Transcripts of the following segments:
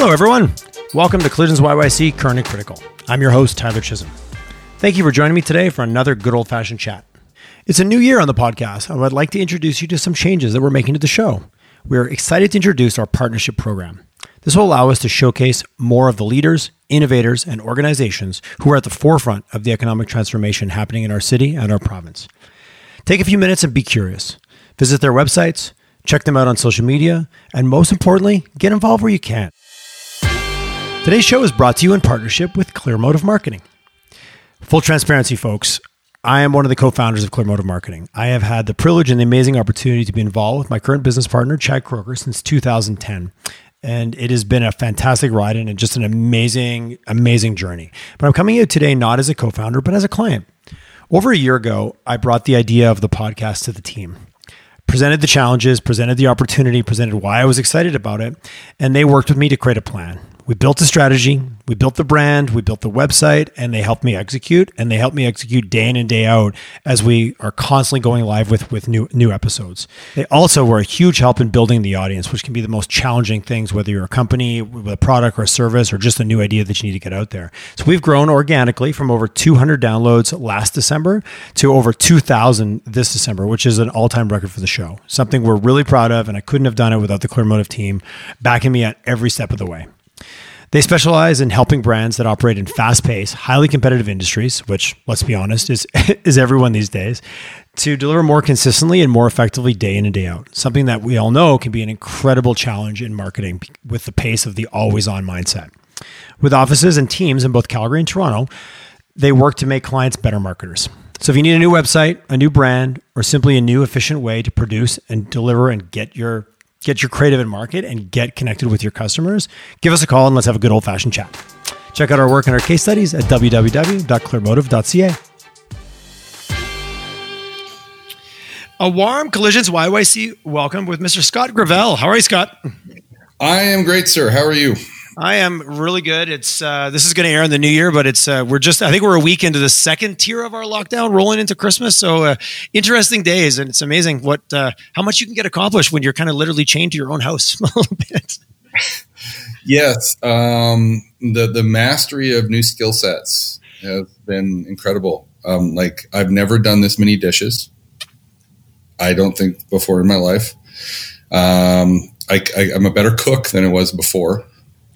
Hello, everyone. Welcome to Collisions YYC Current and Critical. I'm your host, Tyler Chisholm. Thank you for joining me today for another good old fashioned chat. It's a new year on the podcast, and I'd like to introduce you to some changes that we're making to the show. We're excited to introduce our partnership program. This will allow us to showcase more of the leaders, innovators, and organizations who are at the forefront of the economic transformation happening in our city and our province. Take a few minutes and be curious. Visit their websites, check them out on social media, and most importantly, get involved where you can. Today's show is brought to you in partnership with Clear Motive Marketing. Full transparency, folks. I am one of the co-founders of Clear Motive Marketing. I have had the privilege and the amazing opportunity to be involved with my current business partner, Chad Kroger, since 2010. And it has been a fantastic ride and just an amazing, amazing journey. But I'm coming here today not as a co-founder, but as a client. Over a year ago, I brought the idea of the podcast to the team presented the challenges, presented the opportunity, presented why I was excited about it, and they worked with me to create a plan we built a strategy, we built the brand, we built the website, and they helped me execute. And they helped me execute day in and day out as we are constantly going live with with new new episodes. They also were a huge help in building the audience, which can be the most challenging things, whether you're a company with a product or a service or just a new idea that you need to get out there. So we've grown organically from over 200 downloads last December to over 2,000 this December, which is an all time record for the show. Something we're really proud of, and I couldn't have done it without the Clear Motive team backing me at every step of the way. They specialize in helping brands that operate in fast-paced, highly competitive industries, which let's be honest is is everyone these days, to deliver more consistently and more effectively day in and day out. Something that we all know can be an incredible challenge in marketing with the pace of the always-on mindset. With offices and teams in both Calgary and Toronto, they work to make clients better marketers. So if you need a new website, a new brand, or simply a new efficient way to produce and deliver and get your get your creative and market and get connected with your customers, give us a call and let's have a good old fashioned chat. Check out our work and our case studies at www.clearmotive.ca. A warm Collisions YYC welcome with Mr. Scott Gravelle. How are you, Scott? I am great, sir. How are you? I am really good. It's uh, this is going to air in the new year, but it's uh, we're just I think we're a week into the second tier of our lockdown, rolling into Christmas. So uh, interesting days, and it's amazing what uh, how much you can get accomplished when you're kind of literally chained to your own house a little bit. Yes, um, the the mastery of new skill sets has been incredible. Um, like I've never done this many dishes. I don't think before in my life. Um, I, I'm a better cook than I was before.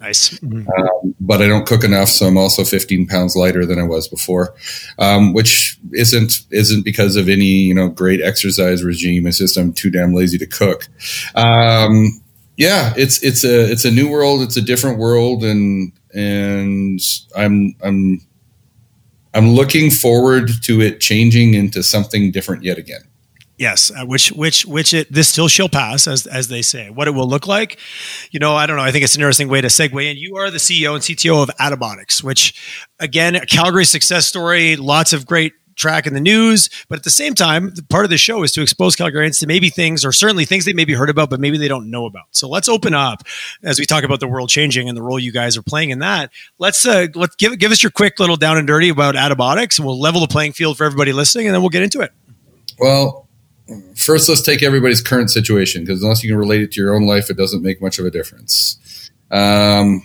Nice. Mm-hmm. Um, but I don't cook enough, so I'm also 15 pounds lighter than I was before, um, which isn't isn't because of any you know great exercise regime. It's just I'm too damn lazy to cook. Um, yeah, it's it's a it's a new world. It's a different world, and and I'm I'm I'm looking forward to it changing into something different yet again. Yes, uh, which which which it this still shall pass, as as they say. What it will look like, you know, I don't know. I think it's an interesting way to segue in. You are the CEO and CTO of Attabotics, which again, a Calgary success story. Lots of great track in the news, but at the same time, part of the show is to expose Calgarians to maybe things, or certainly things they maybe heard about, but maybe they don't know about. So let's open up as we talk about the world changing and the role you guys are playing in that. Let's uh, let's give give us your quick little down and dirty about Attabotics, and we'll level the playing field for everybody listening, and then we'll get into it. Well, first let's take everybody's current situation because unless you can relate it to your own life it doesn't make much of a difference um,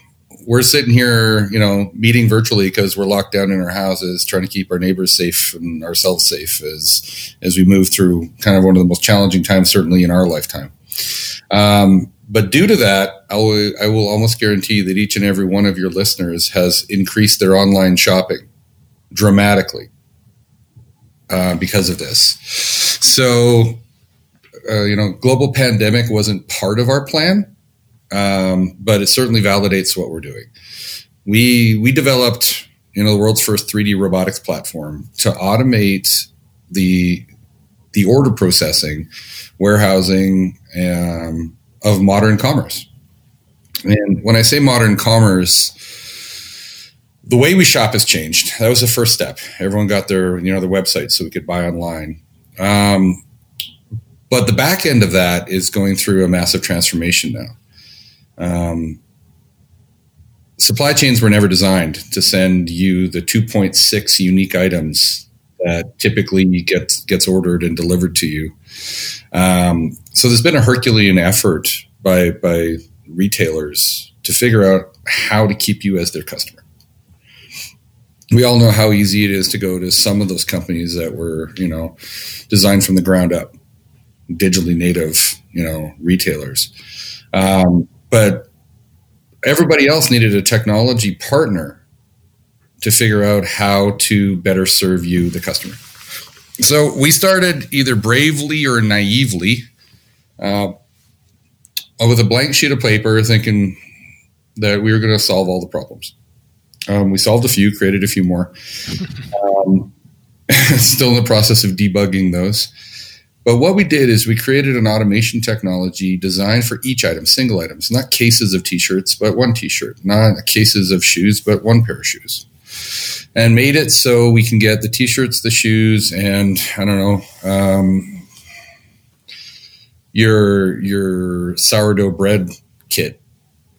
we're sitting here you know meeting virtually because we're locked down in our houses trying to keep our neighbors safe and ourselves safe as as we move through kind of one of the most challenging times certainly in our lifetime um, but due to that I will, I will almost guarantee that each and every one of your listeners has increased their online shopping dramatically uh, because of this. So, uh, you know, global pandemic wasn't part of our plan, um, but it certainly validates what we're doing. We we developed you know the world's first 3D robotics platform to automate the the order processing, warehousing um, of modern commerce. And when I say modern commerce, the way we shop has changed. That was the first step. Everyone got their you know their website so we could buy online. Um, but the back end of that is going through a massive transformation now. Um, supply chains were never designed to send you the 2.6 unique items that typically gets gets ordered and delivered to you. Um, so there's been a Herculean effort by by retailers to figure out how to keep you as their customer. We all know how easy it is to go to some of those companies that were, you know, designed from the ground up, digitally native, you know, retailers. Um, but everybody else needed a technology partner to figure out how to better serve you, the customer. So we started either bravely or naively uh, with a blank sheet of paper, thinking that we were going to solve all the problems. Um, we solved a few, created a few more. Um, still in the process of debugging those. But what we did is we created an automation technology designed for each item, single items, not cases of t-shirts, but one t-shirt, not cases of shoes, but one pair of shoes. And made it so we can get the t-shirts, the shoes, and I don't know, um, your your sourdough bread kit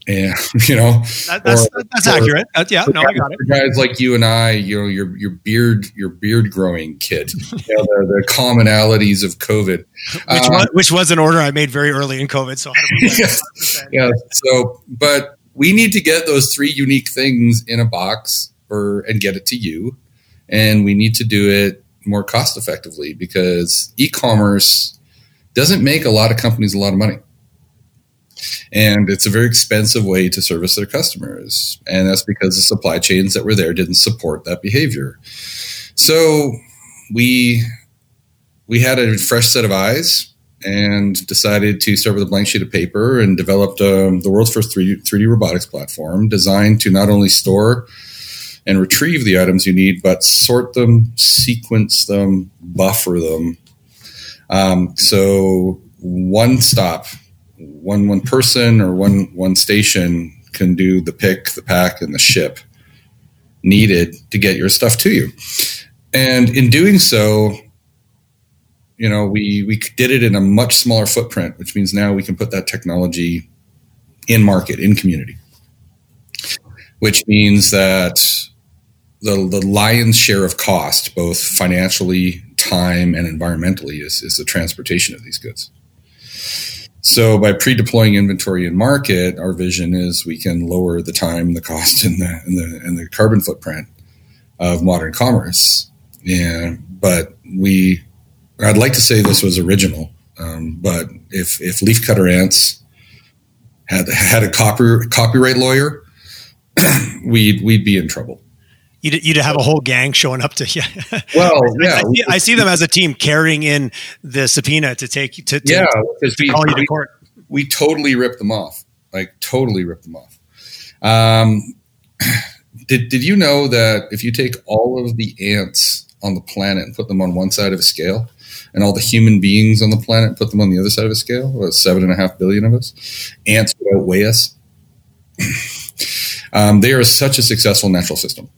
and you know that, that's or, that's or, accurate. Uh, yeah, no, guys, I got it. guys like you and I, you know, your your beard your beard growing kit, you know, the, the, commonalities of COVID, which, um, was, which was an order I made very early in COVID. So yeah, yeah. So, but we need to get those three unique things in a box or and get it to you, and we need to do it more cost effectively because e-commerce doesn't make a lot of companies a lot of money and it's a very expensive way to service their customers. And that's because the supply chains that were there didn't support that behavior. So we we had a fresh set of eyes and decided to start with a blank sheet of paper and developed um, the world's first 3D, 3D robotics platform designed to not only store and retrieve the items you need, but sort them, sequence them, buffer them. Um, so one stop one one person or one one station can do the pick, the pack, and the ship needed to get your stuff to you. And in doing so, you know, we we did it in a much smaller footprint, which means now we can put that technology in market, in community. Which means that the the lion's share of cost, both financially, time, and environmentally, is, is the transportation of these goods. So by pre-deploying inventory in market, our vision is we can lower the time, the cost, and the and the, and the carbon footprint of modern commerce. Yeah, but we, I'd like to say this was original, um, but if if Leafcutter Ants had had a copy, copyright lawyer, we'd we'd be in trouble. You'd, you'd have a whole gang showing up to yeah. Well, yeah, I, I, see, I, see, them as a team carrying in the subpoena to take to, to yeah, to we, call you to court. We, we totally ripped them off, like totally ripped them off. Um, did did you know that if you take all of the ants on the planet and put them on one side of a scale, and all the human beings on the planet put them on the other side of a scale, what, seven and a half billion of us, ants would outweigh us. um, they are such a successful natural system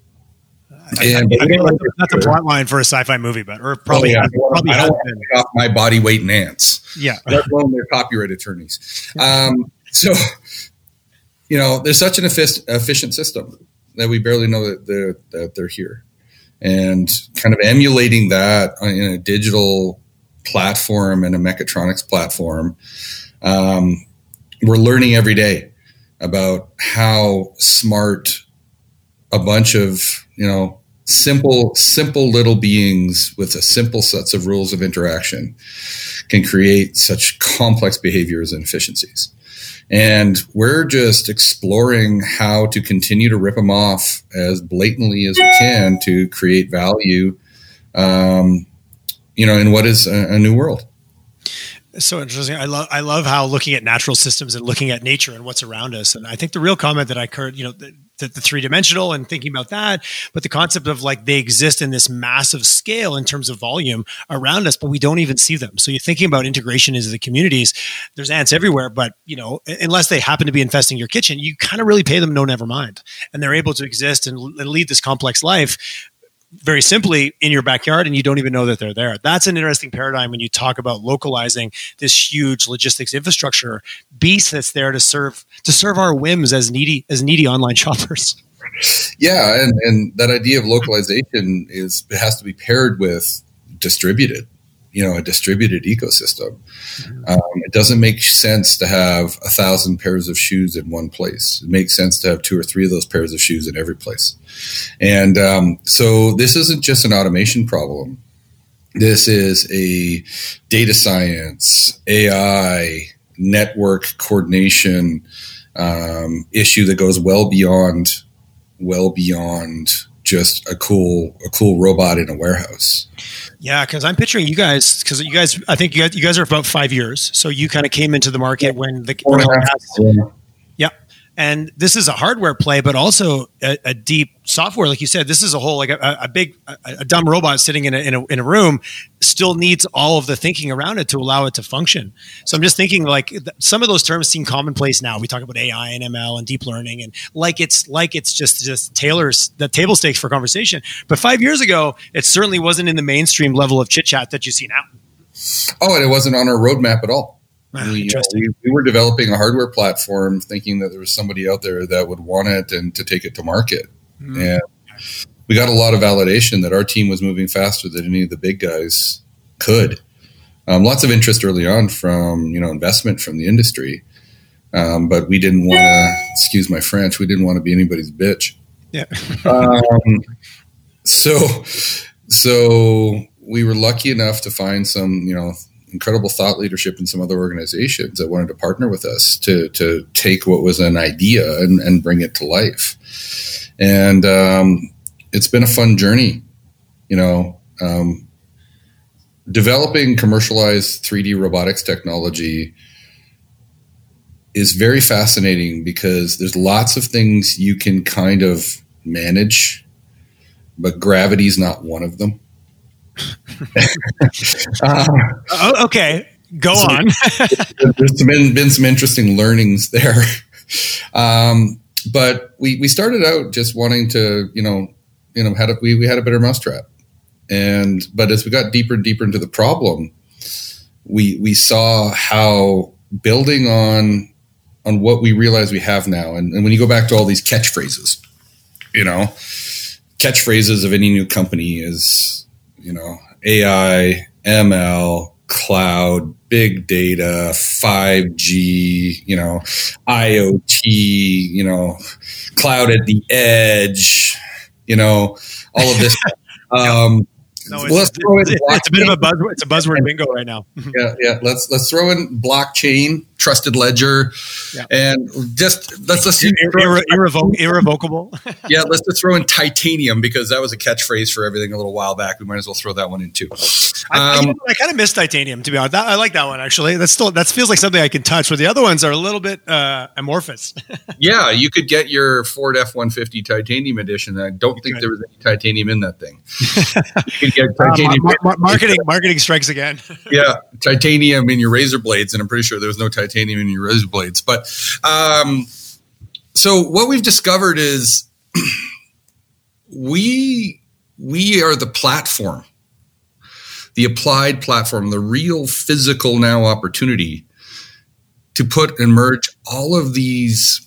and I, I mean, that's a plot line for a sci-fi movie, but or probably, oh, yeah. probably I don't want to off my body weight in ants. Yeah, let alone their copyright attorneys. Um, so, you know, there's such an efficient system that we barely know that they're, that they're here, and kind of emulating that in a digital platform and a mechatronics platform. Um, we're learning every day about how smart a bunch of you know simple simple little beings with a simple sets of rules of interaction can create such complex behaviors and efficiencies and we're just exploring how to continue to rip them off as blatantly as we can to create value um, you know in what is a, a new world so interesting. I love I love how looking at natural systems and looking at nature and what's around us. And I think the real comment that I heard, you know, the, the three dimensional and thinking about that, but the concept of like they exist in this massive scale in terms of volume around us, but we don't even see them. So you're thinking about integration into the communities. There's ants everywhere, but you know, unless they happen to be infesting your kitchen, you kind of really pay them no never mind, and they're able to exist and, and lead this complex life very simply in your backyard and you don't even know that they're there. That's an interesting paradigm when you talk about localizing this huge logistics infrastructure beast that's there to serve to serve our whims as needy as needy online shoppers. Yeah, and, and that idea of localization is has to be paired with distributed. You know a distributed ecosystem. Um, it doesn't make sense to have a thousand pairs of shoes in one place. It makes sense to have two or three of those pairs of shoes in every place. And um, so this isn't just an automation problem. This is a data science, AI, network coordination um, issue that goes well beyond well beyond just a cool a cool robot in a warehouse. Yeah, because I'm picturing you guys because you guys I think you guys, you guys are about five years, so you kind of came into the market when the, when the yeah, and this is a hardware play, but also a, a, deep software. Like you said, this is a whole like a, a big a, a, dumb robot sitting in in a in a room still needs all of the thinking around it to allow it to function. So I'm just thinking like some of those terms seem commonplace now. We talk about AI and ML and deep learning and like it's like it's just just tailors the table stakes for conversation. But five years ago, it certainly wasn't in the mainstream level of chit chat that you see now. Oh, and it wasn't on our roadmap at all. We, we, we, were developing a hardware platform thinking that there was somebody out there that would want it and to take it to market. Mm. And we got a lot of validation that our team was moving faster than any of the big guys could. Um, lots of interest early on from you know investment from the industry, um, but we didn't want to. Excuse my French. We didn't want to be anybody's bitch. Yeah. um, so so we were lucky enough to find some you know incredible thought leadership in some other organizations that wanted to partner with us to to take what was an idea and, and bring it to life. And um, it's been a fun journey, you know. Um, developing commercialized 3D robotics technology is very fascinating because there's lots of things you can kind of manage, but gravity is not one of them. uh, okay, go so on. there's been been some interesting learnings there, um, but we we started out just wanting to you know you know had a, we we had a better mousetrap, and but as we got deeper and deeper into the problem, we we saw how building on on what we realize we have now, and, and when you go back to all these catchphrases, you know, catchphrases of any new company is you know, AI, ML, cloud, big data, 5G, you know, IoT, you know, cloud at the edge, you know, all of this. um, no, it's, let's throw in it's, it's a bit of a buzz. It's a buzzword bingo right now. yeah, yeah. Let's let's throw in blockchain, trusted ledger, yeah. and just let's let's Irre- irrevoc- irrevocable. yeah, let's just throw in titanium because that was a catchphrase for everything a little while back. We might as well throw that one in too. Um, I, I, I kind of miss titanium to be honest. That, I like that one actually. That's still that feels like something I can touch. Where the other ones are a little bit uh, amorphous. yeah, you could get your Ford F one fifty titanium edition. I don't think there was any titanium in that thing. get titanium. Uh, ma- ma- marketing, marketing strikes again. yeah, titanium in your razor blades, and I'm pretty sure there was no titanium in your razor blades. But um, so what we've discovered is we we are the platform, the applied platform, the real physical now opportunity to put and merge all of these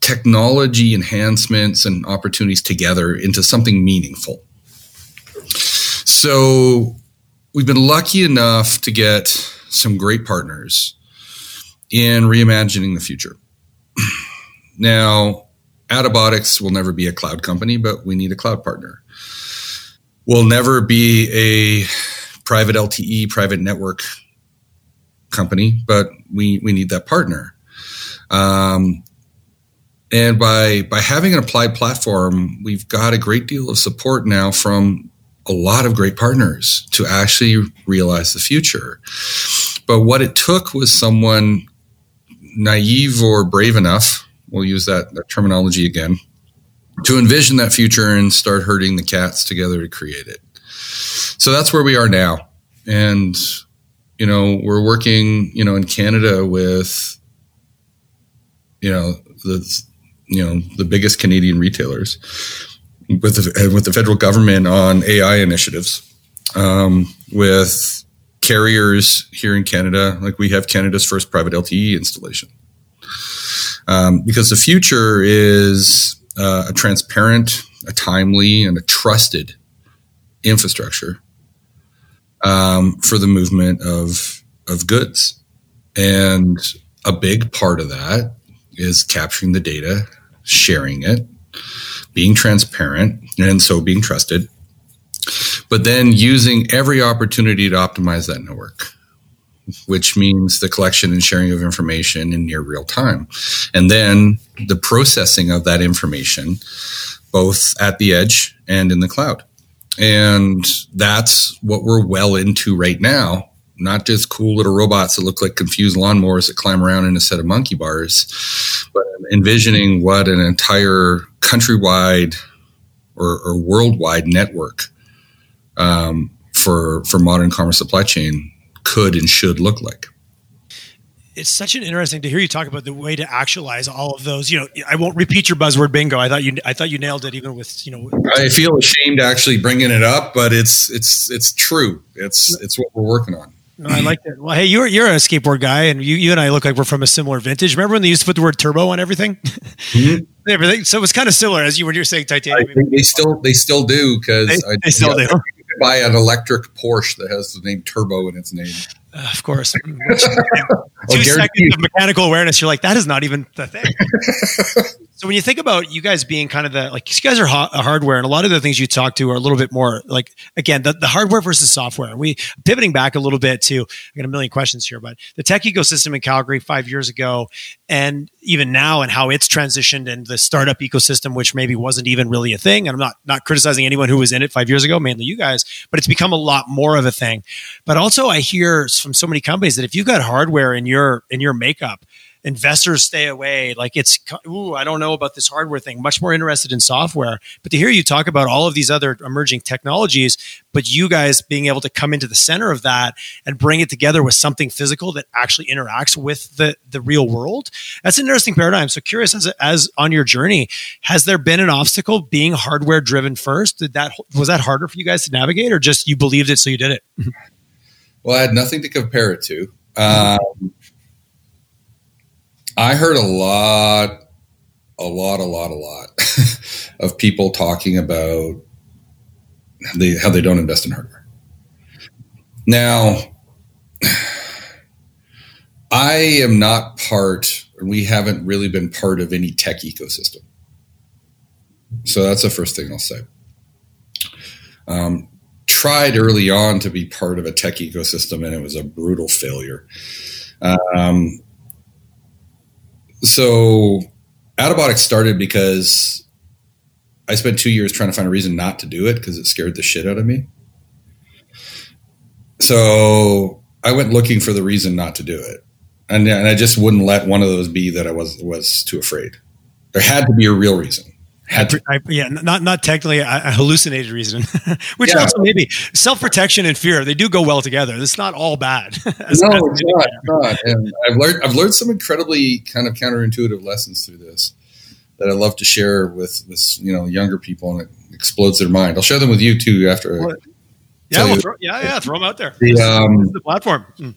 technology enhancements and opportunities together into something meaningful. So we've been lucky enough to get some great partners in reimagining the future. now, Attabotics will never be a cloud company, but we need a cloud partner. We'll never be a private LTE, private network company, but we, we need that partner. Um, and by by having an applied platform, we've got a great deal of support now from a lot of great partners to actually realize the future. But what it took was someone naive or brave enough, we'll use that, that terminology again, to envision that future and start herding the cats together to create it. So that's where we are now. And, you know, we're working, you know, in Canada with, you know, the, you know, the biggest Canadian retailers with the, with the federal government on AI initiatives, um, with carriers here in Canada. Like we have Canada's first private LTE installation, um, because the future is uh, a transparent, a timely, and a trusted infrastructure um, for the movement of of goods, and a big part of that is capturing the data, sharing it, being transparent, and so being trusted. But then using every opportunity to optimize that network which means the collection and sharing of information in near real time. And then the processing of that information, both at the edge and in the cloud. And that's what we're well into right now. Not just cool little robots that look like confused lawnmowers that climb around in a set of monkey bars, but envisioning what an entire countrywide or, or worldwide network um, for for modern commerce supply chain could and should look like it's such an interesting to hear you talk about the way to actualize all of those. You know, I won't repeat your buzzword bingo. I thought you, I thought you nailed it, even with you know. I feel ashamed actually bringing it up, but it's it's it's true. It's it's what we're working on. No, I like that. Well, hey, you're you're a skateboard guy, and you you and I look like we're from a similar vintage. Remember when they used to put the word turbo on everything? Mm-hmm. everything. So it was kind of similar as you were saying titanium. They still they still do because they, they, still do buy an electric Porsche that has the name Turbo in its name. Uh, of course. Two seconds of mechanical awareness, you're like, that is not even the thing. so when you think about you guys being kind of the like, you guys are ha- hardware, and a lot of the things you talk to are a little bit more like again the, the hardware versus software. And we pivoting back a little bit to I got a million questions here, but the tech ecosystem in Calgary five years ago, and even now, and how it's transitioned, and the startup ecosystem, which maybe wasn't even really a thing. And I'm not not criticizing anyone who was in it five years ago, mainly you guys, but it's become a lot more of a thing. But also, I hear from so many companies that if you've got hardware in your in your makeup investors stay away. Like it's, ooh, I don't know about this hardware thing. Much more interested in software. But to hear you talk about all of these other emerging technologies, but you guys being able to come into the center of that and bring it together with something physical that actually interacts with the the real world, that's an interesting paradigm. So curious as as on your journey, has there been an obstacle being hardware driven first? Did that was that harder for you guys to navigate, or just you believed it so you did it? well, I had nothing to compare it to. Um, I heard a lot, a lot, a lot, a lot of people talking about they, how they don't invest in hardware. Now, I am not part, we haven't really been part of any tech ecosystem. So that's the first thing I'll say. Um, tried early on to be part of a tech ecosystem and it was a brutal failure. Um, so Attabotics started because I spent two years trying to find a reason not to do it because it scared the shit out of me. So I went looking for the reason not to do it, and, and I just wouldn't let one of those be that I was was too afraid. There had to be a real reason. I, yeah, not not technically a, hallucinated reason, which yeah. also maybe self protection and fear they do go well together. It's not all bad. no, it's not, not. And I've learned I've learned some incredibly kind of counterintuitive lessons through this that I love to share with with you know younger people, and it explodes their mind. I'll share them with you too after. Well, yeah, we'll throw, yeah, yeah, throw them out there. The, um, the platform. Mm.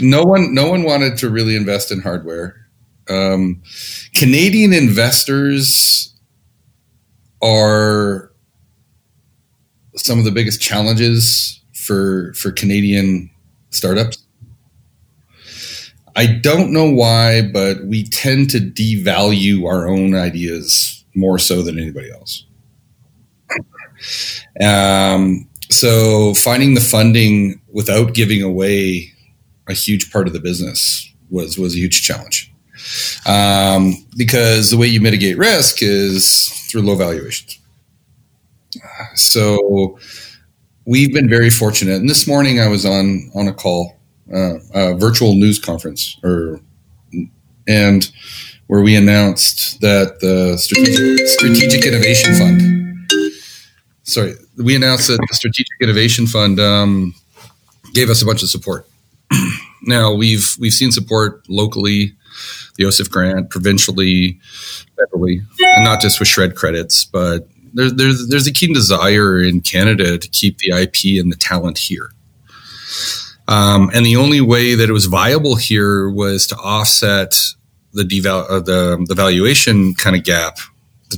No one, no one wanted to really invest in hardware. Um, Canadian investors are some of the biggest challenges for for Canadian startups. I don't know why, but we tend to devalue our own ideas more so than anybody else. Um, so finding the funding without giving away a huge part of the business was was a huge challenge. Um, because the way you mitigate risk is through low valuations. So we've been very fortunate. And this morning I was on on a call, uh, a virtual news conference, or and where we announced that the strategic, strategic innovation fund. Sorry, we announced that the strategic innovation fund um, gave us a bunch of support. now we've we've seen support locally the OSIF grant provincially, federally, and not just with SR&ED credits, but there's there's there's a keen desire in Canada to keep the IP and the talent here. Um, and the only way that it was viable here was to offset the deval- uh, the the valuation kind of gap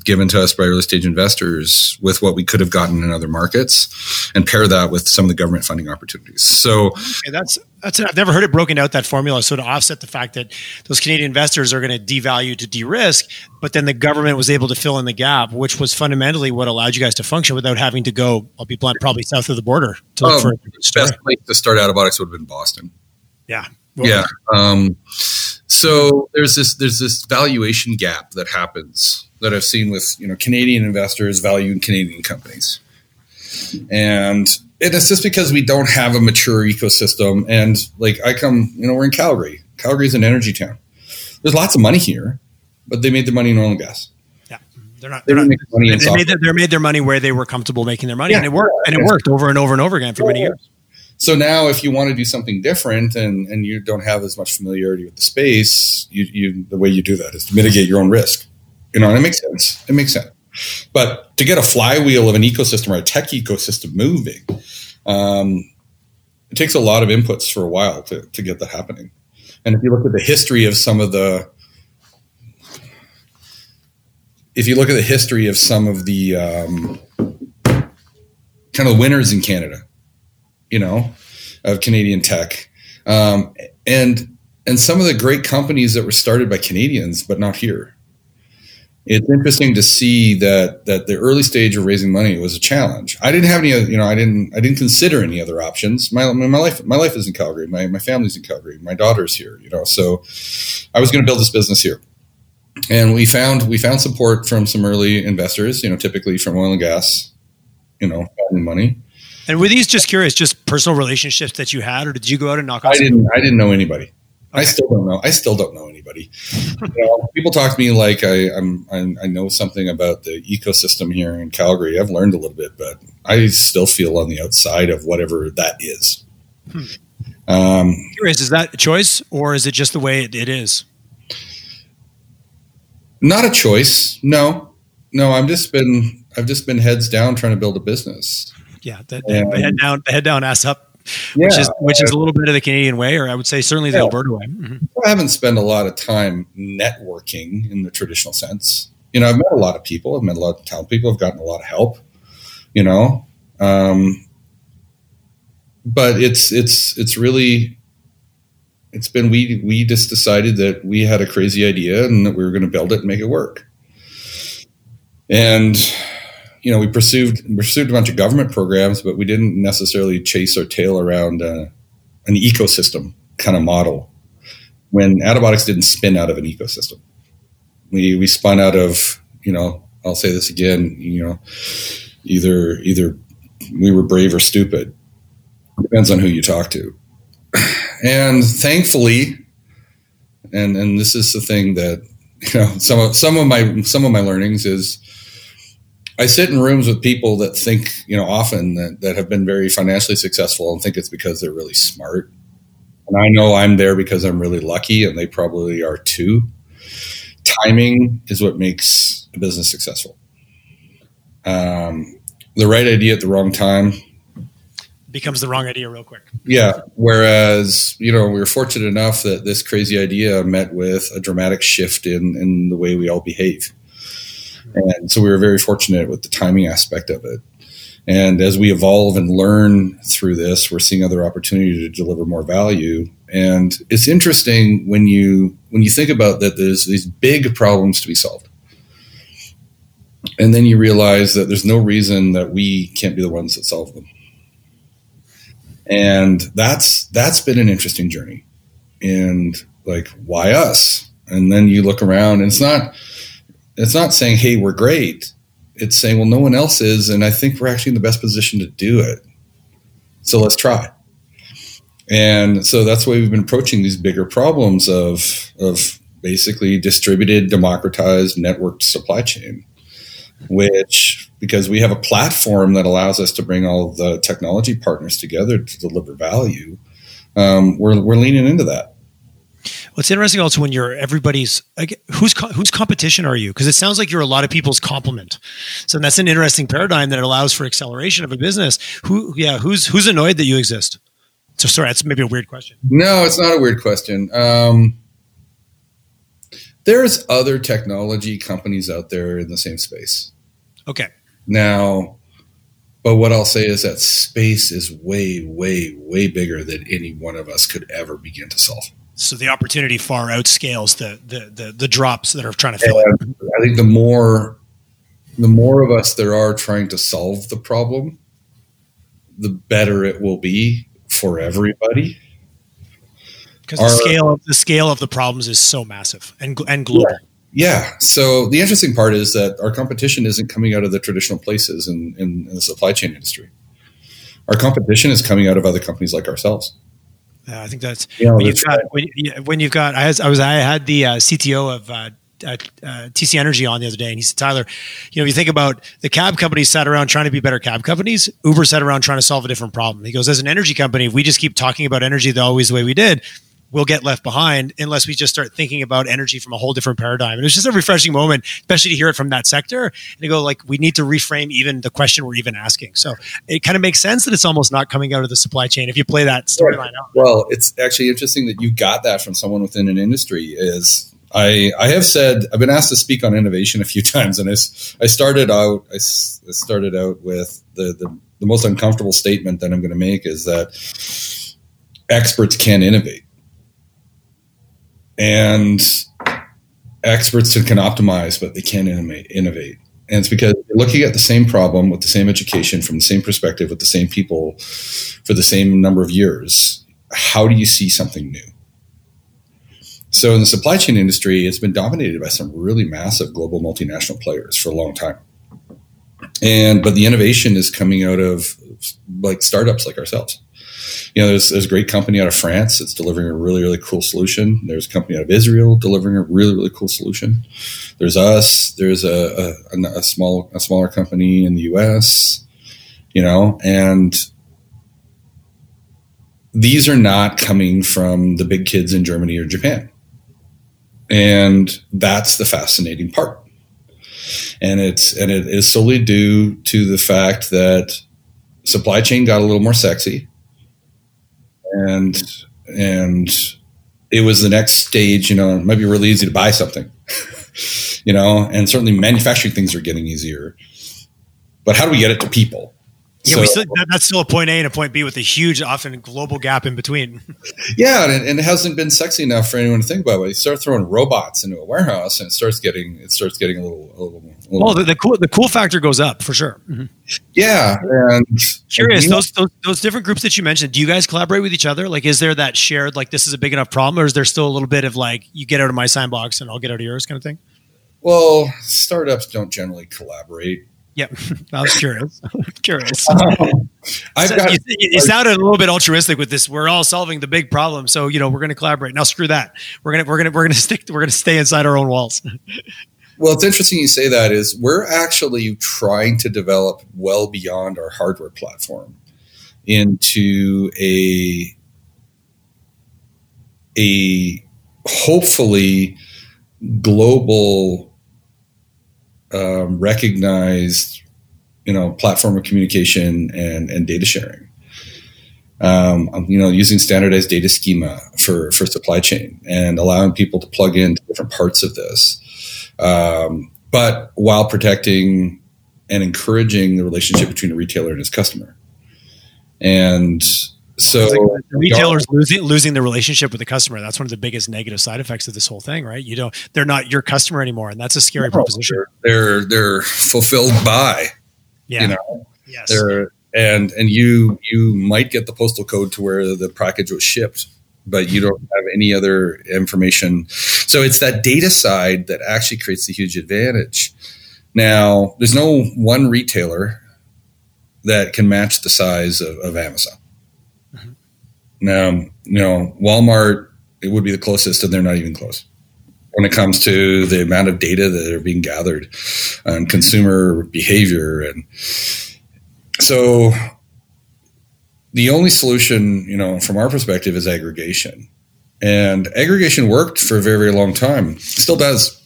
given to us by early stage investors with what we could have gotten in other markets and pair that with some of the government funding opportunities. So okay, that's that's I've never heard it broken out that formula. So to offset the fact that those Canadian investors are going to devalue to de-risk, but then the government was able to fill in the gap, which was fundamentally what allowed you guys to function without having to go. I'll be blunt, probably south of the border to look um, for best place to start Attabotics would have been Boston. Yeah, well, yeah. Um, so there's this there's this valuation gap that happens that I've seen with you know Canadian investors valuing Canadian companies, and it's just because we don't have a mature ecosystem. And like I come, you know, we're in Calgary. Calgary is an energy town. There's lots of money here, but they made their money in oil and gas. Yeah, they're not. They're they not. Money they, they made their, they made their money where they were comfortable making their money, yeah. and it worked. And it worked over and over and over again for many years. So now, if you want to do something different and, and you don't have as much familiarity with the space, you, you the way you do that is to mitigate your own risk. You know, and it makes sense. It makes sense. But to get a flywheel of an ecosystem or a tech ecosystem moving, um, it takes a lot of inputs for a while to, to get that happening. And if you look at the history of some of the, if you look at the history of some of the um, kind of winners in Canada, you know, of Canadian tech, um, and and some of the great companies that were started by Canadians, but not here it's interesting to see that that the early stage of raising money was a challenge. I didn't have any, you know, I didn't I didn't consider any other options. My my life my life is in Calgary. My my family's in Calgary. My daughter's here, you know. So I was going to build this business here, and we found we found support from some early investors. You know, typically from oil and gas, you know, money. And were these just curious, just personal relationships that you had, or did you go out and knock on? I didn't. I didn't know anybody. I still don't know. I still don't know anybody. You know, people talk to me like I, I'm, I'm, i know something about the ecosystem here in Calgary. I've learned a little bit, but I still feel on the outside of whatever that is. Hmm. Um, Curious, is that a choice or is it just the way it, it is? Not a choice. No, no. I'm just been I've just been heads down trying to build a business. Yeah, the, the head down, the head down, ass up yeah, which is which is a little bit of the Canadian way, or I would say certainly the yeah. Alberta way. Mm-hmm. I haven't spent a lot of time networking in the traditional sense. You know, I've met a lot of people. I've met a lot of talented people. I've gotten a lot of help. You know, um, but it's it's it's really it's been we we just decided that we had a crazy idea and that we were going to build it and make it work. And you know, we pursued pursued a bunch of government programs, but we didn't necessarily chase our tail around uh, an ecosystem kind of model. When Attabotics didn't spin out of an ecosystem, we we spun out of you know I'll say this again you know either either we were brave or stupid. Depends on who you talk to, and thankfully, and and this is the thing that you know some of some of my some of my learnings is I sit in rooms with people that think, you know, often that, that have been very financially successful and think it's because they're really smart. And I know I'm there because I'm really lucky, and they probably are too. Timing is what makes a business successful. Um, the right idea at the wrong time becomes the wrong idea real quick. Yeah. Whereas, you know, we were fortunate enough that this crazy idea met with a dramatic shift in, in the way we all behave. And so we were very fortunate with the timing aspect of it. And as we evolve and learn through this, we're seeing other opportunity to deliver more value. And it's interesting when you when you think about that there's these big problems to be solved. And then you realize that there's no reason that we can't be the ones that solve them. And that's that's been an interesting journey. And like why us? And then you look around and it's not it's not saying, hey, we're great. It's saying, well, no one else is. And I think we're actually in the best position to do it. So let's try. And so that's why we've been approaching these bigger problems of, of basically distributed, democratized, networked supply chain, which, because we have a platform that allows us to bring all the technology partners together to deliver value, um, we're, we're leaning into that. What's interesting also when you're everybody's like, whose whose competition are you? Because it sounds like you're a lot of people's complement. So that's an interesting paradigm that allows for acceleration of a business. Who, yeah, who's who's annoyed that you exist? So sorry, that's maybe a weird question. No, it's not a weird question. Um, There's other technology companies out there in the same space. Okay. Now, but what I'll say is that space is way, way, way bigger than any one of us could ever begin to solve. So the opportunity far outscales the the the, the drops that are trying to fill it. I think the more the more of us there are trying to solve the problem, the better it will be for everybody. Because the scale of the scale of the problems is so massive and and global. Yeah. Yeah. So the interesting part is that our competition isn't coming out of the traditional places in, in, in the supply chain industry. Our competition is coming out of other companies like ourselves. I think that's know, when, you've got, when, when, you've got. I was I, was, I had the uh, CTO of uh, uh, uh TC Energy on the other day, and he said, Tyler, you know, if you think about the cab companies sat around trying to be better cab companies, Uber sat around trying to solve a different problem. He goes, as an energy company, if we just keep talking about energy the always the way we did, we'll get left behind unless we just start thinking about energy from a whole different paradigm. And it was just a refreshing moment, especially to hear it from that sector and to go like, we need to reframe even the question we're even asking. So it kind of makes sense that it's almost not coming out of the supply chain if you play that storyline out. Well, it's actually interesting that you got that from someone within an industry is I, I have said I've been asked to speak on innovation a few times, and I, I started out I started out with the, the, the most uncomfortable statement that I'm going to make is that experts can innovate and experts can optimize, but they can't innovate. And it's because looking at the same problem with the same education from the same perspective with the same people for the same number of years. How do you see something new? So in the supply chain industry, it's been dominated by some really massive global multinational players for a long time. And but the innovation is coming out of like startups like ourselves you know, there's, there's a great company out of France that's delivering a really, really cool solution. There's a company out of Israel delivering a really, really cool solution. There's us. There's a, a, a small, a smaller company in the U.S. You know, and these are not coming from the big kids in Germany or Japan, and that's the fascinating part. And it's and it is solely due to the fact that supply chain got a little more sexy and and it was the next stage. You know, it might be really easy to buy something, you know, and certainly manufacturing things are getting easier. But how do we get it to people? Yeah, so, still, that's still a point A and a point B with a huge, often global gap in between. yeah, and, and, it hasn't been sexy enough for anyone to think about. But you start throwing robots into a warehouse, and it starts getting it starts getting a little a little. A little well, the, the, cool the cool factor goes up for sure. Mm-hmm. Yeah, and curious those, those those different groups that you mentioned. Do you guys collaborate with each other? Like, is there that shared like this is a big enough problem, or is there still a little bit of like you get out of my sandbox and I'll get out of yours kind of thing? Well, startups don't generally collaborate Yep, I was curious. curious. Um, I've so got, you, you sounded a little bit altruistic with this. We're all solving the big problem, so you know we're going to collaborate. Now, screw that. We're gonna we're gonna we're gonna stick. We're gonna stay inside our own walls. well, it's interesting you say that. Is we're actually trying to develop well beyond our hardware platform into a a hopefully global um, recognized, you know, platform of communication and, and data sharing. Um, you know, using standardized data schema for, for supply chain and allowing people to plug into different parts of this. Um, but while protecting and encouraging the relationship between a retailer and his customer. And so like retailers losing losing the relationship with the customer. That's one of the biggest negative side effects of this whole thing, right? You don't they're not your customer anymore, and that's a scary no, proposition. They're, they're, they're fulfilled by, yeah, you know, yes, they're and and you you might get the postal code to where the package was shipped, but you don't have any other information. So it's that data side that actually creates the huge advantage. Now, there's no one retailer that can match the size of, of Amazon now, you know, Walmart, it would be the closest, and they're not even close when it comes to the amount of data that are being gathered on consumer behavior. And so the only solution, you know, from our perspective is aggregation. And aggregation worked for a very, very long time, still does.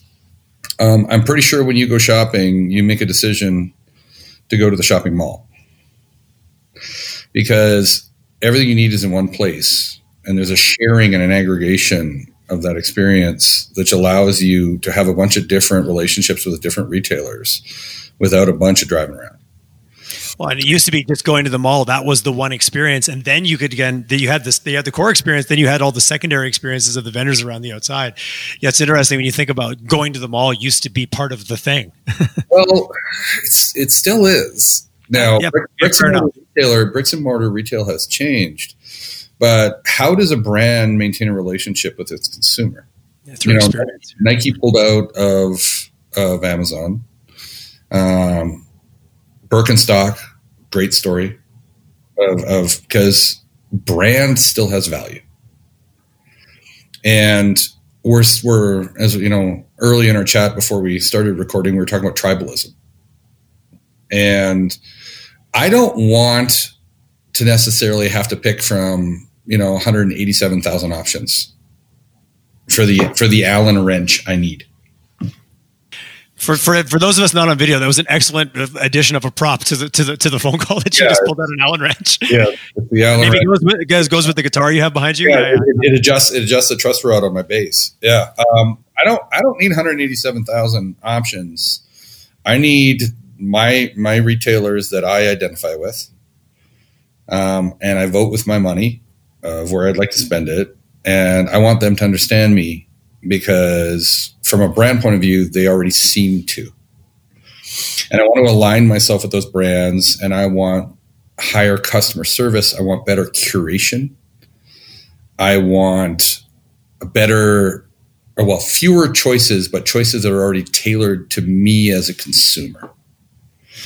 Um, I'm pretty sure when you go shopping, you make a decision to go to the shopping mall because everything you need is in one place and there's a sharing and an aggregation of that experience, which allows you to have a bunch of different relationships with different retailers without a bunch of driving around. Well, and it used to be just going to the mall. That was the one experience, and then you could again. You had this. They had the core experience. Then you had all the secondary experiences of the vendors around the outside. Yeah, it's interesting when you think about going to the mall. Used to be part of the thing. well, it's, it still is now. Yeah, bricks and mortar retailer, bricks and mortar retail has changed, but how does a brand maintain a relationship with its consumer? Yeah, you know, Nike pulled out of of Amazon. Um, Birkenstock, great story of because brand still has value, and we're we're as you know early in our chat before we started recording, we were talking about tribalism, and I don't want to necessarily have to pick from you know 187,000 options for the for the Allen wrench I need for, for for those of us not on video, that was an excellent addition of a prop to the to the to the phone call that you yeah, just pulled out an Allen wrench. Yeah, the Allen Maybe wrench. Goes with, goes, goes with the guitar you have behind you. Yeah, yeah, yeah. It, it, adjusts it adjusts the truss rod on my bass. Yeah, um, I don't I don't need 187,000 options. I need my my retailers that I identify with, um, and I vote with my money of where I'd like to spend it, and I want them to understand me because from a brand point of view, they already seem to. And I want to align myself with those brands and I want higher customer service. I want better curation. I want a better, or well, fewer choices, but choices that are already tailored to me as a consumer.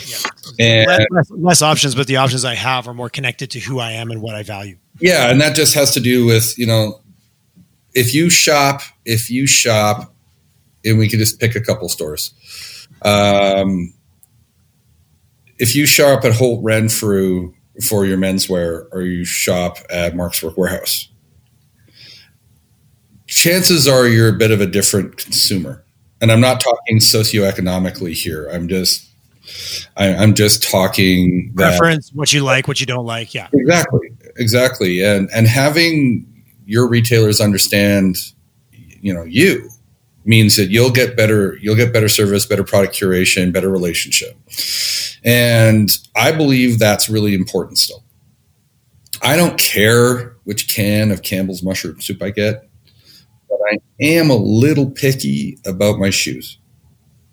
Yeah. And less, less, options, but the options I have are more connected to who I am and what I value. Yeah, and that just has to do with you know if you shop, if you shop, and we can just pick a couple stores. Um, if you shop at Holt Renfrew for your menswear, or you shop at Mark's Work Warehouse, chances are you're a bit of a different consumer. And I'm not talking socioeconomically here. I'm just I, am just talking that, preference, what you like, what you don't like. Yeah, exactly, exactly. And and having your retailers understand, you know, you means that you'll get better, you'll get better service, better product curation, better relationship. And I believe that's really important still. I don't care which can of Campbell's mushroom soup I get, but I am a little picky about my shoes.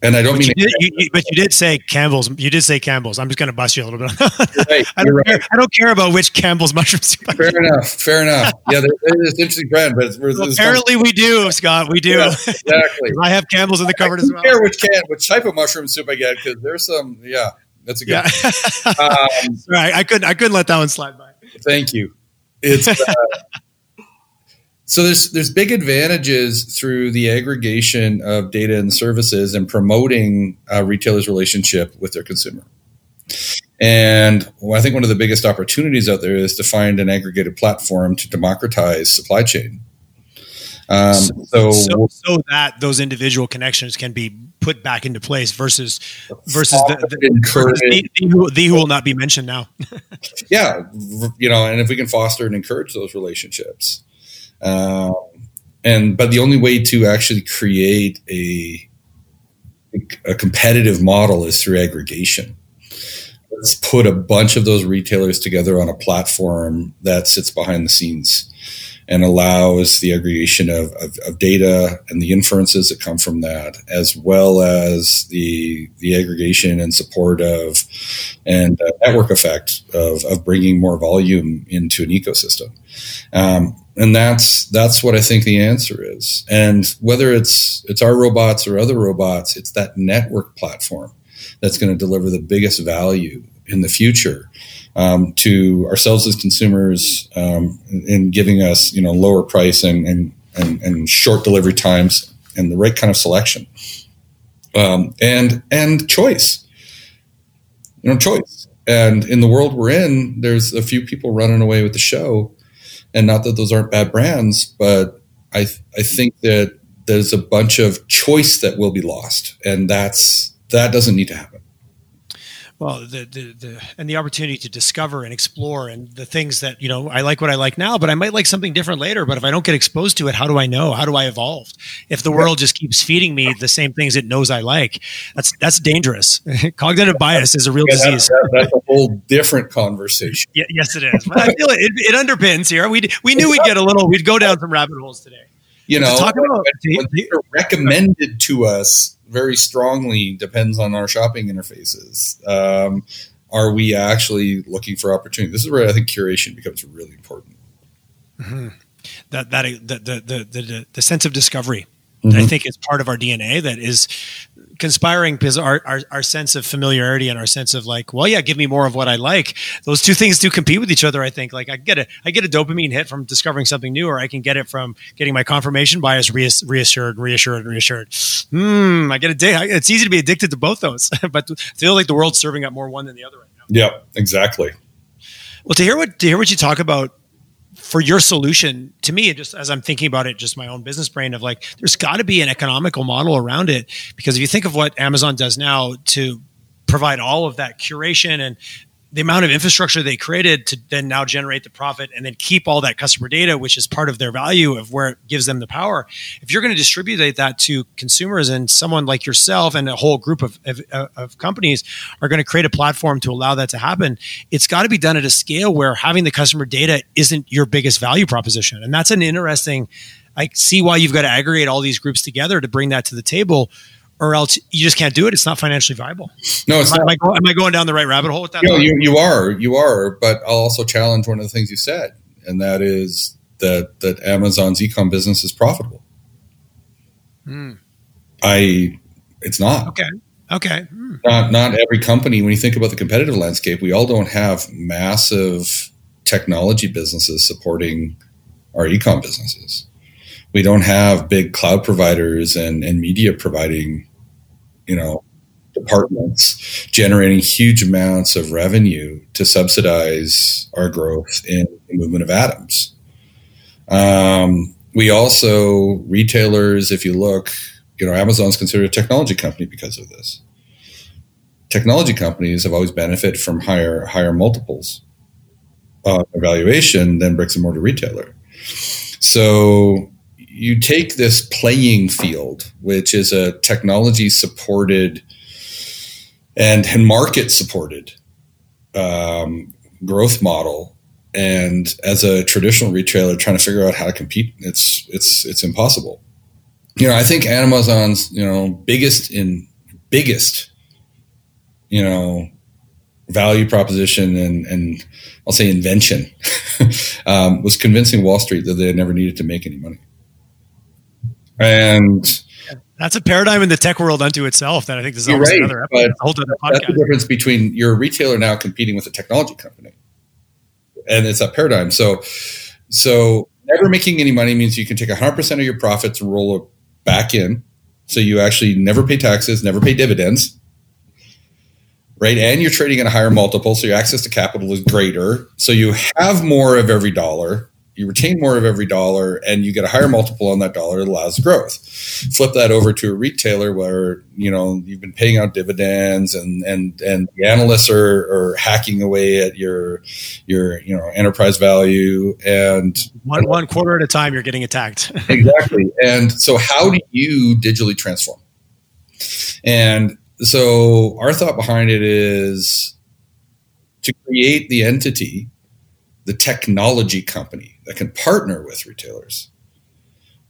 And I don't but mean, you did, you, but you did say Campbell's. You did say Campbell's. I'm just going to bust you a little bit. right, I, don't right. care, I don't care about which Campbell's mushrooms. soup. Fair enough. Fair enough. Yeah, it's an interesting brand, but it's, well, apparently we do, Scott. We do. Yeah, exactly. I have Campbell's in the cupboard as well. I don't care which can, which type of mushroom soup I get because there's some. Yeah, that's a good. Yeah. um, right. I couldn't. I couldn't let that one slide by. Thank you. It's. Uh, so there's there's big advantages through the aggregation of data and services and promoting a retailer's relationship with their consumer. And I think one of the biggest opportunities out there is to find an aggregated platform to democratize supply chain. Um, so, so, so, that those individual connections can be put back into place versus versus the, the, the, the, who, the who will not be mentioned now. yeah, you know, and if we can foster and encourage those relationships, um, and but the only way to actually create a a competitive model is through aggregation. Let's put a bunch of those retailers together on a platform that sits behind the scenes and allows the aggregation of, of, of, data and the inferences that come from that, as well as the the aggregation and support of and uh, network effect of, of bringing more volume into an ecosystem. Um, and that's that's what I think the answer is. And whether it's it's our robots or other robots, it's that network platform that's going to deliver the biggest value in the future um, to ourselves as consumers um, in giving us you know lower price and, and, and, and short delivery times and the right kind of selection. Um, and and choice. You know choice. And in the world we're in there's a few people running away with the show and not that those aren't bad brands but I I think that there's a bunch of choice that will be lost and that's that doesn't need to happen well the, the, the and the opportunity to discover and explore and the things that you know i like what i like now but i might like something different later. But if i don't get exposed to it how do i know? How do i evolve? If the world just keeps feeding me the same things it knows i like that's that's dangerous. Cognitive bias is a real Yeah, disease. that's, that's a whole different conversation. Ye- yes it is. But i feel it, it, it underpins here. We we knew we'd get a little we'd go down some rabbit holes today You know, talk about- when, when things are recommended to us very strongly depends on our shopping interfaces. Um, are we actually looking for opportunity? This is where I think curation becomes really important. that that the the the the, the sense of discovery Mhm. I think is part of our DNA that is conspiring because our, our our sense of familiarity and our sense of like, well, yeah, give me more of what I like. Those two things do compete with each other. I think. Like, I get a I get a dopamine hit from discovering something new, or I can get it from getting my confirmation bias reass- reassured, reassured, reassured. Hmm. I get addicted. It's easy to be addicted to both those, but I feel like the world's serving up more one than the other right now. Yeah, exactly. Well, to hear what to hear what you talk about for your solution, to me, just as I'm thinking about it, just my own business brain of like, there's got to be an economical model around it. Because if you think of what Amazon does now to provide all of that curation and the amount of infrastructure they created to then now generate the profit and then keep all that customer data, which is part of their value of where it gives them the power. If you're going to distribute that to consumers and someone like yourself and a whole group of, of, of companies are going to create a platform to allow that to happen, it's got to be done at a scale where having the customer data isn't your biggest value proposition. And that's an interesting, I see why you've got to aggregate all these groups together to bring that to the table or else you just can't do it. It's not financially viable. No, it's Am, not. I, am I am I going down the right rabbit hole with that? You, know, you, you are, you are, but I'll also challenge one of the things you said, and that is that that Amazon's ecom business is profitable. Hmm. I, it's not. Okay. Okay. Hmm. Not not every company. When you think about the competitive landscape, we all don't have massive technology businesses supporting our ecom businesses. We don't have big cloud providers and, and media providing, you know, departments generating huge amounts of revenue to subsidize our growth in the movement of atoms. Um, we also retailers, if you look, you know, Amazon's considered a technology company because of this. Technology companies have always benefited from higher higher multiples uh, evaluation than bricks and mortar retailer. So you take this playing field, which is a technology supported and, and market supported um, growth model, and as a traditional retailer trying to figure out how to compete, it's it's it's impossible. You know, I think Amazon's you know biggest in biggest you know value proposition and and I'll say invention um, was convincing Wall Street that they never needed to make any money. And That's a paradigm in the tech world unto itself that I think this is right, another episode, a whole other that's the difference between you're a retailer now competing with a technology company, and it's a paradigm. So, so never making any money means you can take 100 percent of your profits and roll it back in. So you actually never pay taxes, never pay dividends, right? And you're trading at a higher multiple, so your access to capital is greater. So you have more of every dollar. You retain more of every dollar, and you get a higher multiple on that dollar. It allows growth flip that over to a retailer where you know you've been paying out dividends and and and the analysts are, are hacking away at your your you know enterprise value and One, one quarter at a time, you're getting attacked. exactly and so how do you digitally transform and so our thought behind it is to create the entity the technology company that can partner with retailers